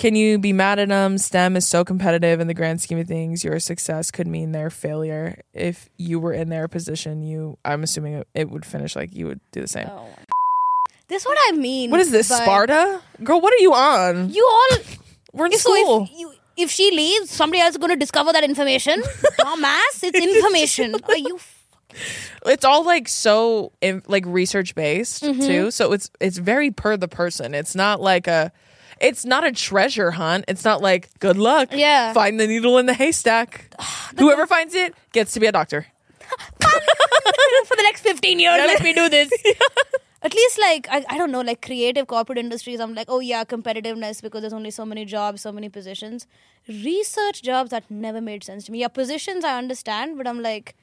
Can you be mad at them? STEM is so competitive in the grand scheme of things. Your success could mean their failure. If you were in their position, you I'm assuming it, would finish like you would do the same. Oh. This is what I mean. What is this, by- Sparta? Girl, what are you on? You all. We're in If, so school. if you if she leaves, somebody else is going to discover that information. [laughs] Dumbass, it's information. [laughs] Are you? F- it's all like so in, like research based Mm-hmm. too so it's it's very per the person it's not like a it's not a treasure hunt it's not like good luck Yeah. find the needle in the haystack [sighs] whoever finds it gets to be a doctor [laughs] for the next 15 years, let me do this. [laughs] At least, like, I, I don't know, like creative corporate industries, I'm like, oh, yeah, competitiveness because there's only so many jobs, so many positions. Research jobs, that never made sense to me. Yeah, positions, I understand, but I'm like,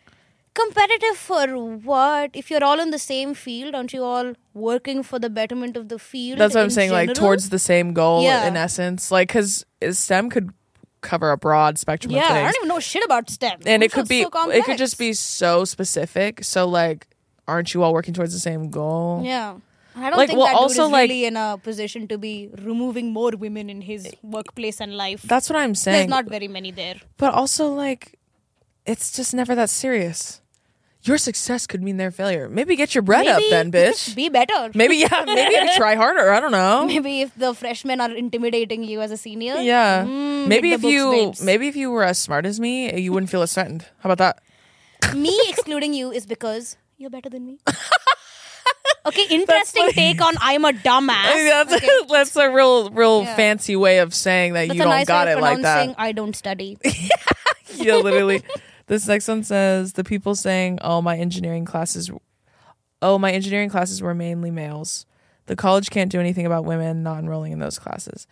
competitive for what? If you're all in the same field, aren't you all working for the betterment of the field? that's what i'm in saying like towards the same goal Yeah. in essence like because stem could cover a broad spectrum Yeah, of things I don't even know shit about STEM. and it could be so it could just be so specific so like aren't you all working towards the same goal Yeah. I don't Like, think well, that dude also, is like- really in a position to be removing more women in his workplace and life. that's what i'm saying. There's not very many there. But also, like, it's just never that serious. Your success could mean their failure. Maybe get your bread up then, [laughs] bitch. Be better. Maybe, yeah, maybe try harder. I don't know. [laughs] Maybe if the freshmen are intimidating you as a senior. Yeah. Mm, maybe if books, you babes. maybe if you were as smart as me, you wouldn't feel as threatened. How about that? me excluding you is because you're better than me. [laughs] okay, interesting take on I'm a dumbass. That's, Okay. that's a real real Yeah. fancy way of saying that That's you don't nice got it like that. I don't study. yeah, literally. This next one says the people saying, "Oh, my engineering classes, oh, my engineering classes were mainly males. The college can't do anything about women not enrolling in those classes."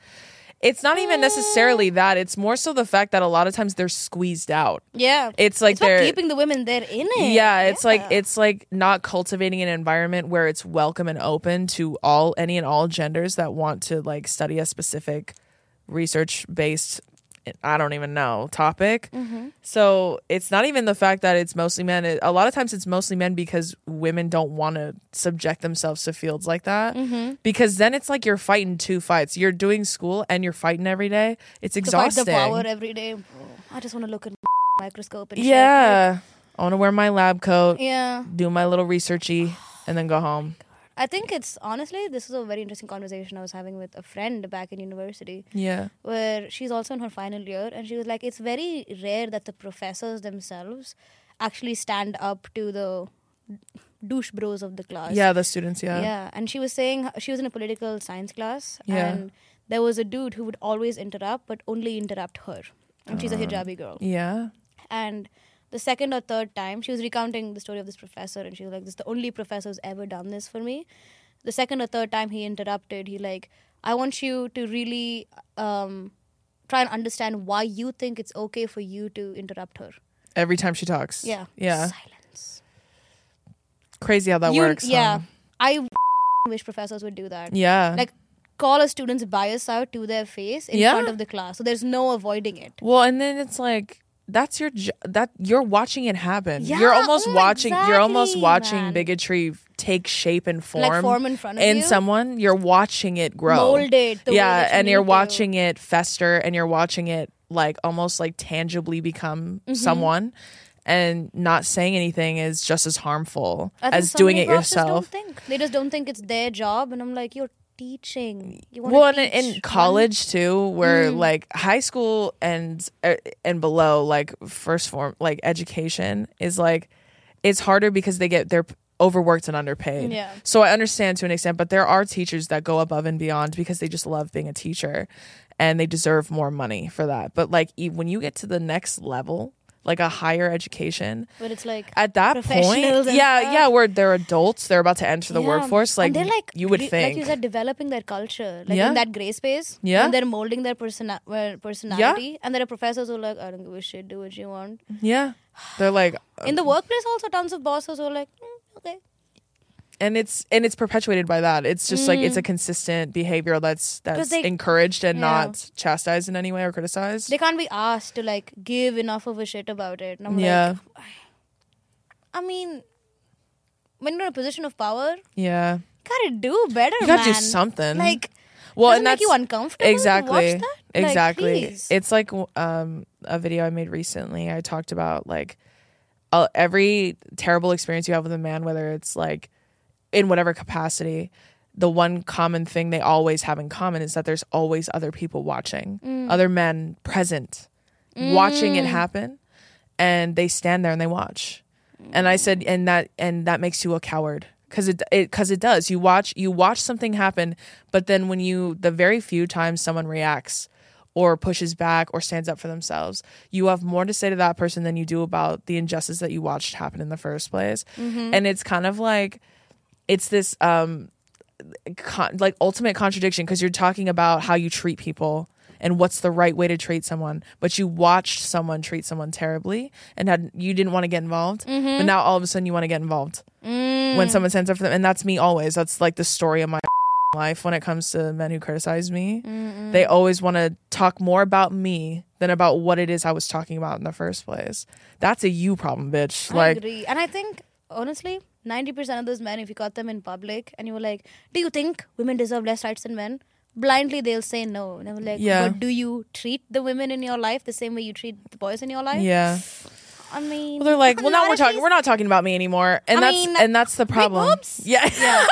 It's not even necessarily that. It's more so the fact that a lot of times they're squeezed out. Yeah. It's like it's they're keeping the women there in it. yeah, it's like it's like not cultivating an environment where it's welcome and open to all any and all genders that want to like study a specific research based I don't even know topic. Mm-hmm. So it's not even the fact that it's mostly men. It, a lot of times it's mostly men because women don't want to subject themselves to fields like that. Mm-hmm. Because then it's like you're fighting two fights. You're doing school and you're fighting every day. It's to fight exhausting. the power every day. I just want to look at [laughs] microscope and shit. yeah. I want to wear my lab coat, Yeah. do my little researchy, and then go home. I think it's honestly this is a very interesting conversation I was having with a friend back in university Yeah. where she's also in her final year and she was like it's very rare that the professors themselves actually stand up to the douche bros of the class. Yeah, the students, yeah. Yeah, and she was saying she was in a political science class, Yeah. and there was a dude who would always interrupt, but only interrupt her. And she's a uh-huh. hijabi girl. Yeah. And the second or third time, she was recounting the story of this professor, and she was like, "This is the only professor who's ever done this for me." The second or third time he interrupted, he like, "I want you to really um, try and understand why you think it's okay for you to interrupt her." Every time she talks. Yeah, Yeah. silence. Crazy how that You- works. huh? Yeah, I [laughs] wish professors would do that. Yeah. like call a student's bias out to their face in Yeah. front of the class so there's no avoiding it well, and then it's like that's your jo- that you're watching it happen. Yeah, you're almost oh, watching you're almost watching man. bigotry take shape and form. like form in front of in you someone, you're watching it grow. mold it yeah, you and you're need to. watching it fester and you're watching it like almost like tangibly become Mm-hmm. someone and not saying anything is just as harmful as doing it just yourself. don't think they just don't think it's their job and i'm like you're teaching you want well and in college too where Mm. like high school and uh, and below like first form like education is like it's harder because they get they're overworked and underpaid Yeah. so i understand to an extent but there are teachers that go above and beyond because they just love being a teacher and they deserve more money for that but like e- when you get to the next level like a higher education but it's like at that point and yeah stuff. yeah where they're adults they're about to enter the Yeah. workforce like and they're like you would re- think like you said developing their culture like Yeah. in that gray space Yeah. when they're molding their persona- uh, personality and there are professors who are like i don't give a shit do what you want yeah they're like in the workplace also tons of bosses who are like "Mm, okay and it's and it's perpetuated by that it's just like it's a consistent behavior that's that's Mm. they- encouraged and Yeah. not chastised in any way or criticized they can't be asked to like give enough of a shit about it. And I'm yeah like, I mean, when you're in a position of power, yeah you gotta do better. you gotta do something Like, well and make that's you uncomfortable. exactly? Like, exactly please. it's like um a video i made recently i talked about like uh, every terrible experience you have with a man whether it's like in whatever capacity the one common thing they always have in common is that there's always other people watching, Mm. other men present, watching it happen, and they stand there and they watch. And I said, and that and that makes you a coward because it it because it does. You watch you watch something happen, but then when you the very few times someone reacts or pushes back or stands up for themselves, you have more to say to that person than you do about the injustice that you watched happen in the first place. And it's kind of like it's this um con- like ultimate contradiction because you're talking about how you treat people and what's the right way to treat someone but you watched someone treat someone terribly and had you didn't want to get involved but now all of a sudden you want to get involved when someone stands up for them and that's me always. That's like the story of my [laughs] life when it comes to men who criticize me. They always want to talk more about me than about what it is i was talking about in the first place. That's a you problem bitch. I like agree. And I think, honestly, 90% of those men, if you caught them in public and you were like, Do you think women deserve less rights than men? Blindly, they'll say no. And I'm like, Yeah. But do you treat the women in your life the same way you treat the boys in your life? yeah I mean, Well, they're like, well, now we're talking. We're not talking about me anymore, and I that's mean, and that's the problem. [laughs] Yeah. Yeah.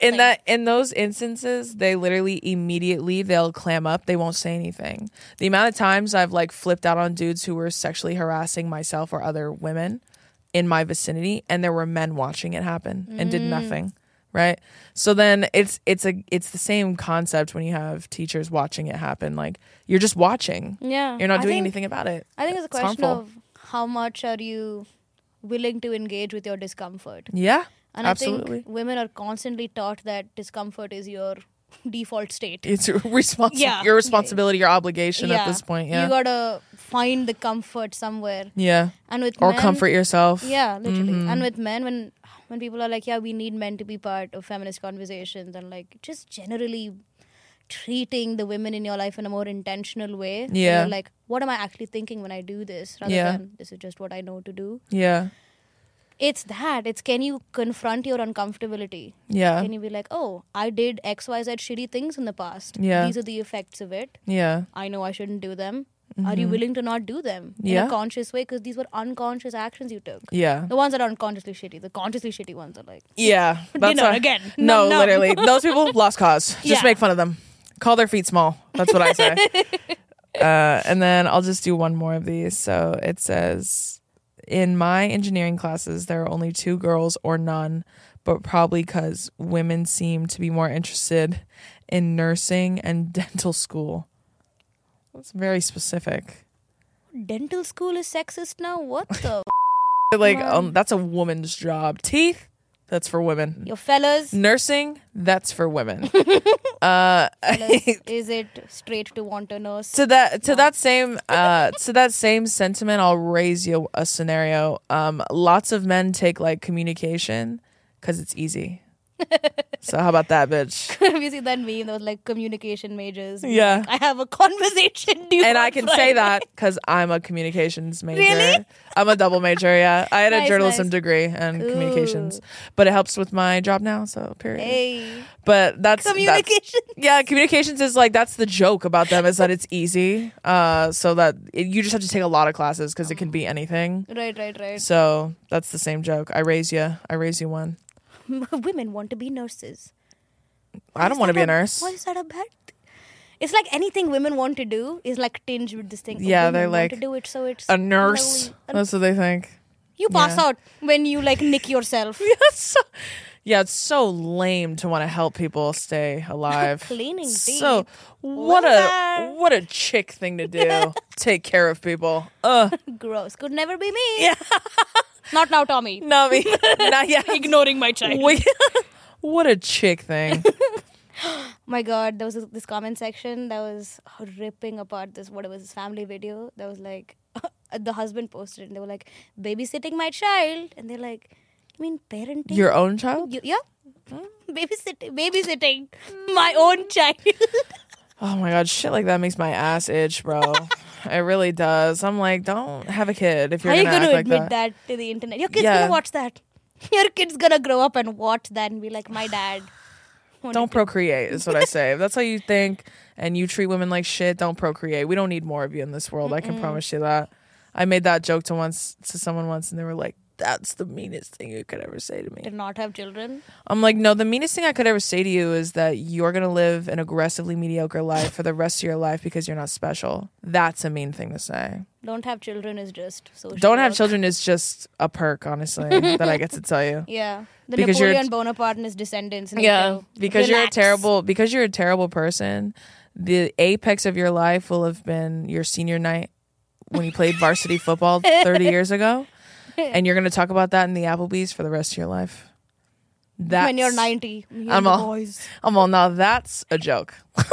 In that in those instances, they literally immediately they'll clam up. They won't say anything. The amount of times I've like flipped out on dudes who were sexually harassing myself or other women in my vicinity, and there were men watching it happen and Mm. did nothing. Right. So then it's it's a it's the same concept when you have teachers watching it happen. Like you're just watching. Yeah. You're not I doing think- anything about it. I think it's a question harmful. of how much are you willing to engage with your discomfort. Yeah. And absolutely. I think women are constantly taught that discomfort is your default state. it's your respons- Yeah. your responsibility, your obligation at this point. Yeah. You gotta find the comfort somewhere. yeah. And with Or men, comfort yourself. Yeah, literally. Mhm. And with men, when when people are like, yeah, we need men to be part of feminist conversations, and like just generally treating the women in your life in a more intentional way. Yeah. like, what am I actually thinking when I do this? Rather Yeah. than this is just what I know to do. Yeah. It's that. It's can you confront your uncomfortability? Yeah. Can you be like, oh, I did X, Y, Z shitty things in the past. Yeah. These are the effects of it. Yeah. I know I shouldn't do them. Are you willing to not do them in Yeah. a conscious way? Because these were unconscious actions you took. Yeah. The ones that are unconsciously shitty. The consciously shitty ones are like, Yeah. [laughs] That's know, why- again, No, no, no. literally. [laughs] Those people lost cause. Just Yeah. make fun of them. Call their feet small. That's what I say. [laughs] uh, and then I'll just do one more of these. So it says in my engineering classes there are only two girls or none, but probably because women seem to be more interested in nursing and [laughs] dental school. That's very specific. dental school is sexist now? What the? [laughs] Like um, that's a woman's job. Teeth, that's for women. Your fellas, Nursing, that's for women. [laughs] uh, fellas, [laughs] is it straight to want a nurse? to that to that same uh to that same sentiment, I'll raise you a scenario. Um, lots of men take like communication because it's easy. [laughs] so how about that, bitch? [laughs] Have you seen that meme? That was like communication majors. Yeah. I have a conversation [laughs] And I can Friday. say that because I'm a communications major. Really? I'm a double major. Yeah, I had a journalism nice. degree and Cool. communications, but it helps with my job now. So period. Hey, But that's that's- communication. yeah, communications is like that's the joke about them is that it's easy. Uh, so that it, you just have to take a lot of classes because it can be anything. right, right, right. So that's the same joke. I raise you. I raise you one. [laughs] Women want to be nurses. I don't want to be a nurse. Why is that a bad? thing? It's like anything women want to do is like tinged with this thing. Yeah, want like, to do it, so it's A nurse. And That's what they think. you pass yeah. out when you like nick yourself. [laughs] So, yeah, it's so lame to want to help people stay alive. [laughs] Cleaning So what a Loser. what a chick thing to do. [laughs] Take care of people. Ugh. Gross. Could never be me. Yeah. [laughs] Not now, Tommy. Not me. Not yet. Ignoring my child. Wait. what a chick thing. my god there was this- comment section that was ripping apart this what it was this family video that was like the husband posted it and they were like babysitting my child and they're like you mean parenting Your own child? Yeah babysitting babysitting my own child [laughs] Oh my god, shit like that makes my ass itch, bro. [laughs] it really does. I'm like, don't have a kid if you're are you gonna, gonna like admit that. that. to the internet your kid's Yeah. gonna watch that your kid's gonna grow up and watch that and be like my dad Don't procreate is what I say. If that's how you think and you treat women like shit, don't procreate. We don't need more of you in this world. I can promise you that. I made that joke to once to someone once and they were like, that's the meanest thing you could ever say to me. Did not have children. I'm like, no, the meanest thing I could ever say to you is that you're gonna live an aggressively mediocre life for the rest of your life because you're not special. That's a mean thing to say. Don't have children is just social. Don't have work. children is just a perk, honestly, [laughs] that I get to tell you. Yeah, the Because you're- Napoleon Bonaparte and his descendants. And Yeah, because you're a terrible because you're a terrible person. The apex of your life will have been your senior night when you played varsity football [laughs] 30 years ago, [laughs] and you're going to talk about that in the Applebee's for the rest of your life. That's, when you're 90. me and I'm all- boys. [laughs] I'm all now. That's a joke. [laughs]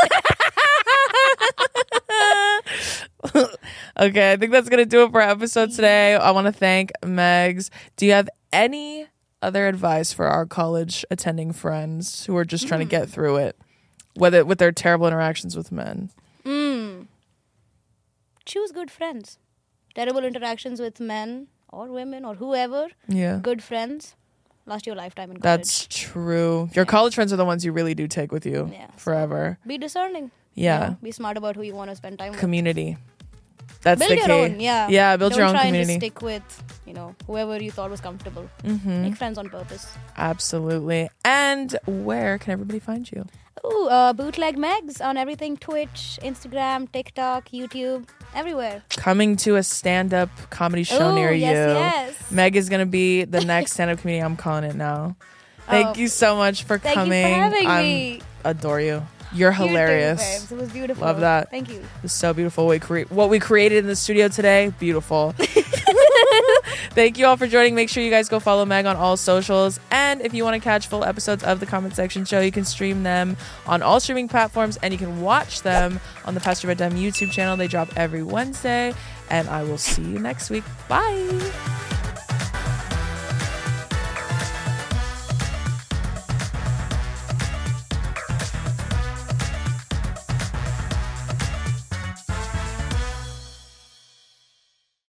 okay, I think that's gonna do it for our episode today. I want to thank Megs. Do you have any other advice for our college attending friends who are just trying to get through it, whether with their terrible interactions with men? Mm. Choose good friends. Terrible interactions with men or women or whoever. Yeah, Good friends last your lifetime in college. that's true. Your college friends are the ones you really do take with you Yeah, forever. Be discerning. you Yeah, know, Be smart about who you want to spend time with. community. That's build the your key. own, yeah. yeah. Build Don't your own try community. and just stick with, you know, whoever you thought was comfortable. mm-hmm. Make friends on purpose. Absolutely. And where can everybody find you? Ooh, uh, BootlegMegz on everything: Twitch, Instagram, TikTok, YouTube, everywhere. Coming to a stand up comedy show Ooh, near yes, you. yes. Meg is going to be the [laughs] next stand up comedian. I'm calling it now. Thank Oh, you so much for Thank coming. you for having I'm me. adore you. You're hilarious. babes. It was beautiful. Love that. Thank you. It's so beautiful. We cre- what we created in the studio today, beautiful. [laughs] Thank you all for joining. Make sure you guys go follow Meg on all socials. And if you want to catch full episodes of the Comment Section Show, you can stream them on all streaming platforms and you can watch them on the Past Bedtime YouTube channel. They drop every Wednesday. And I will see you next week. Bye.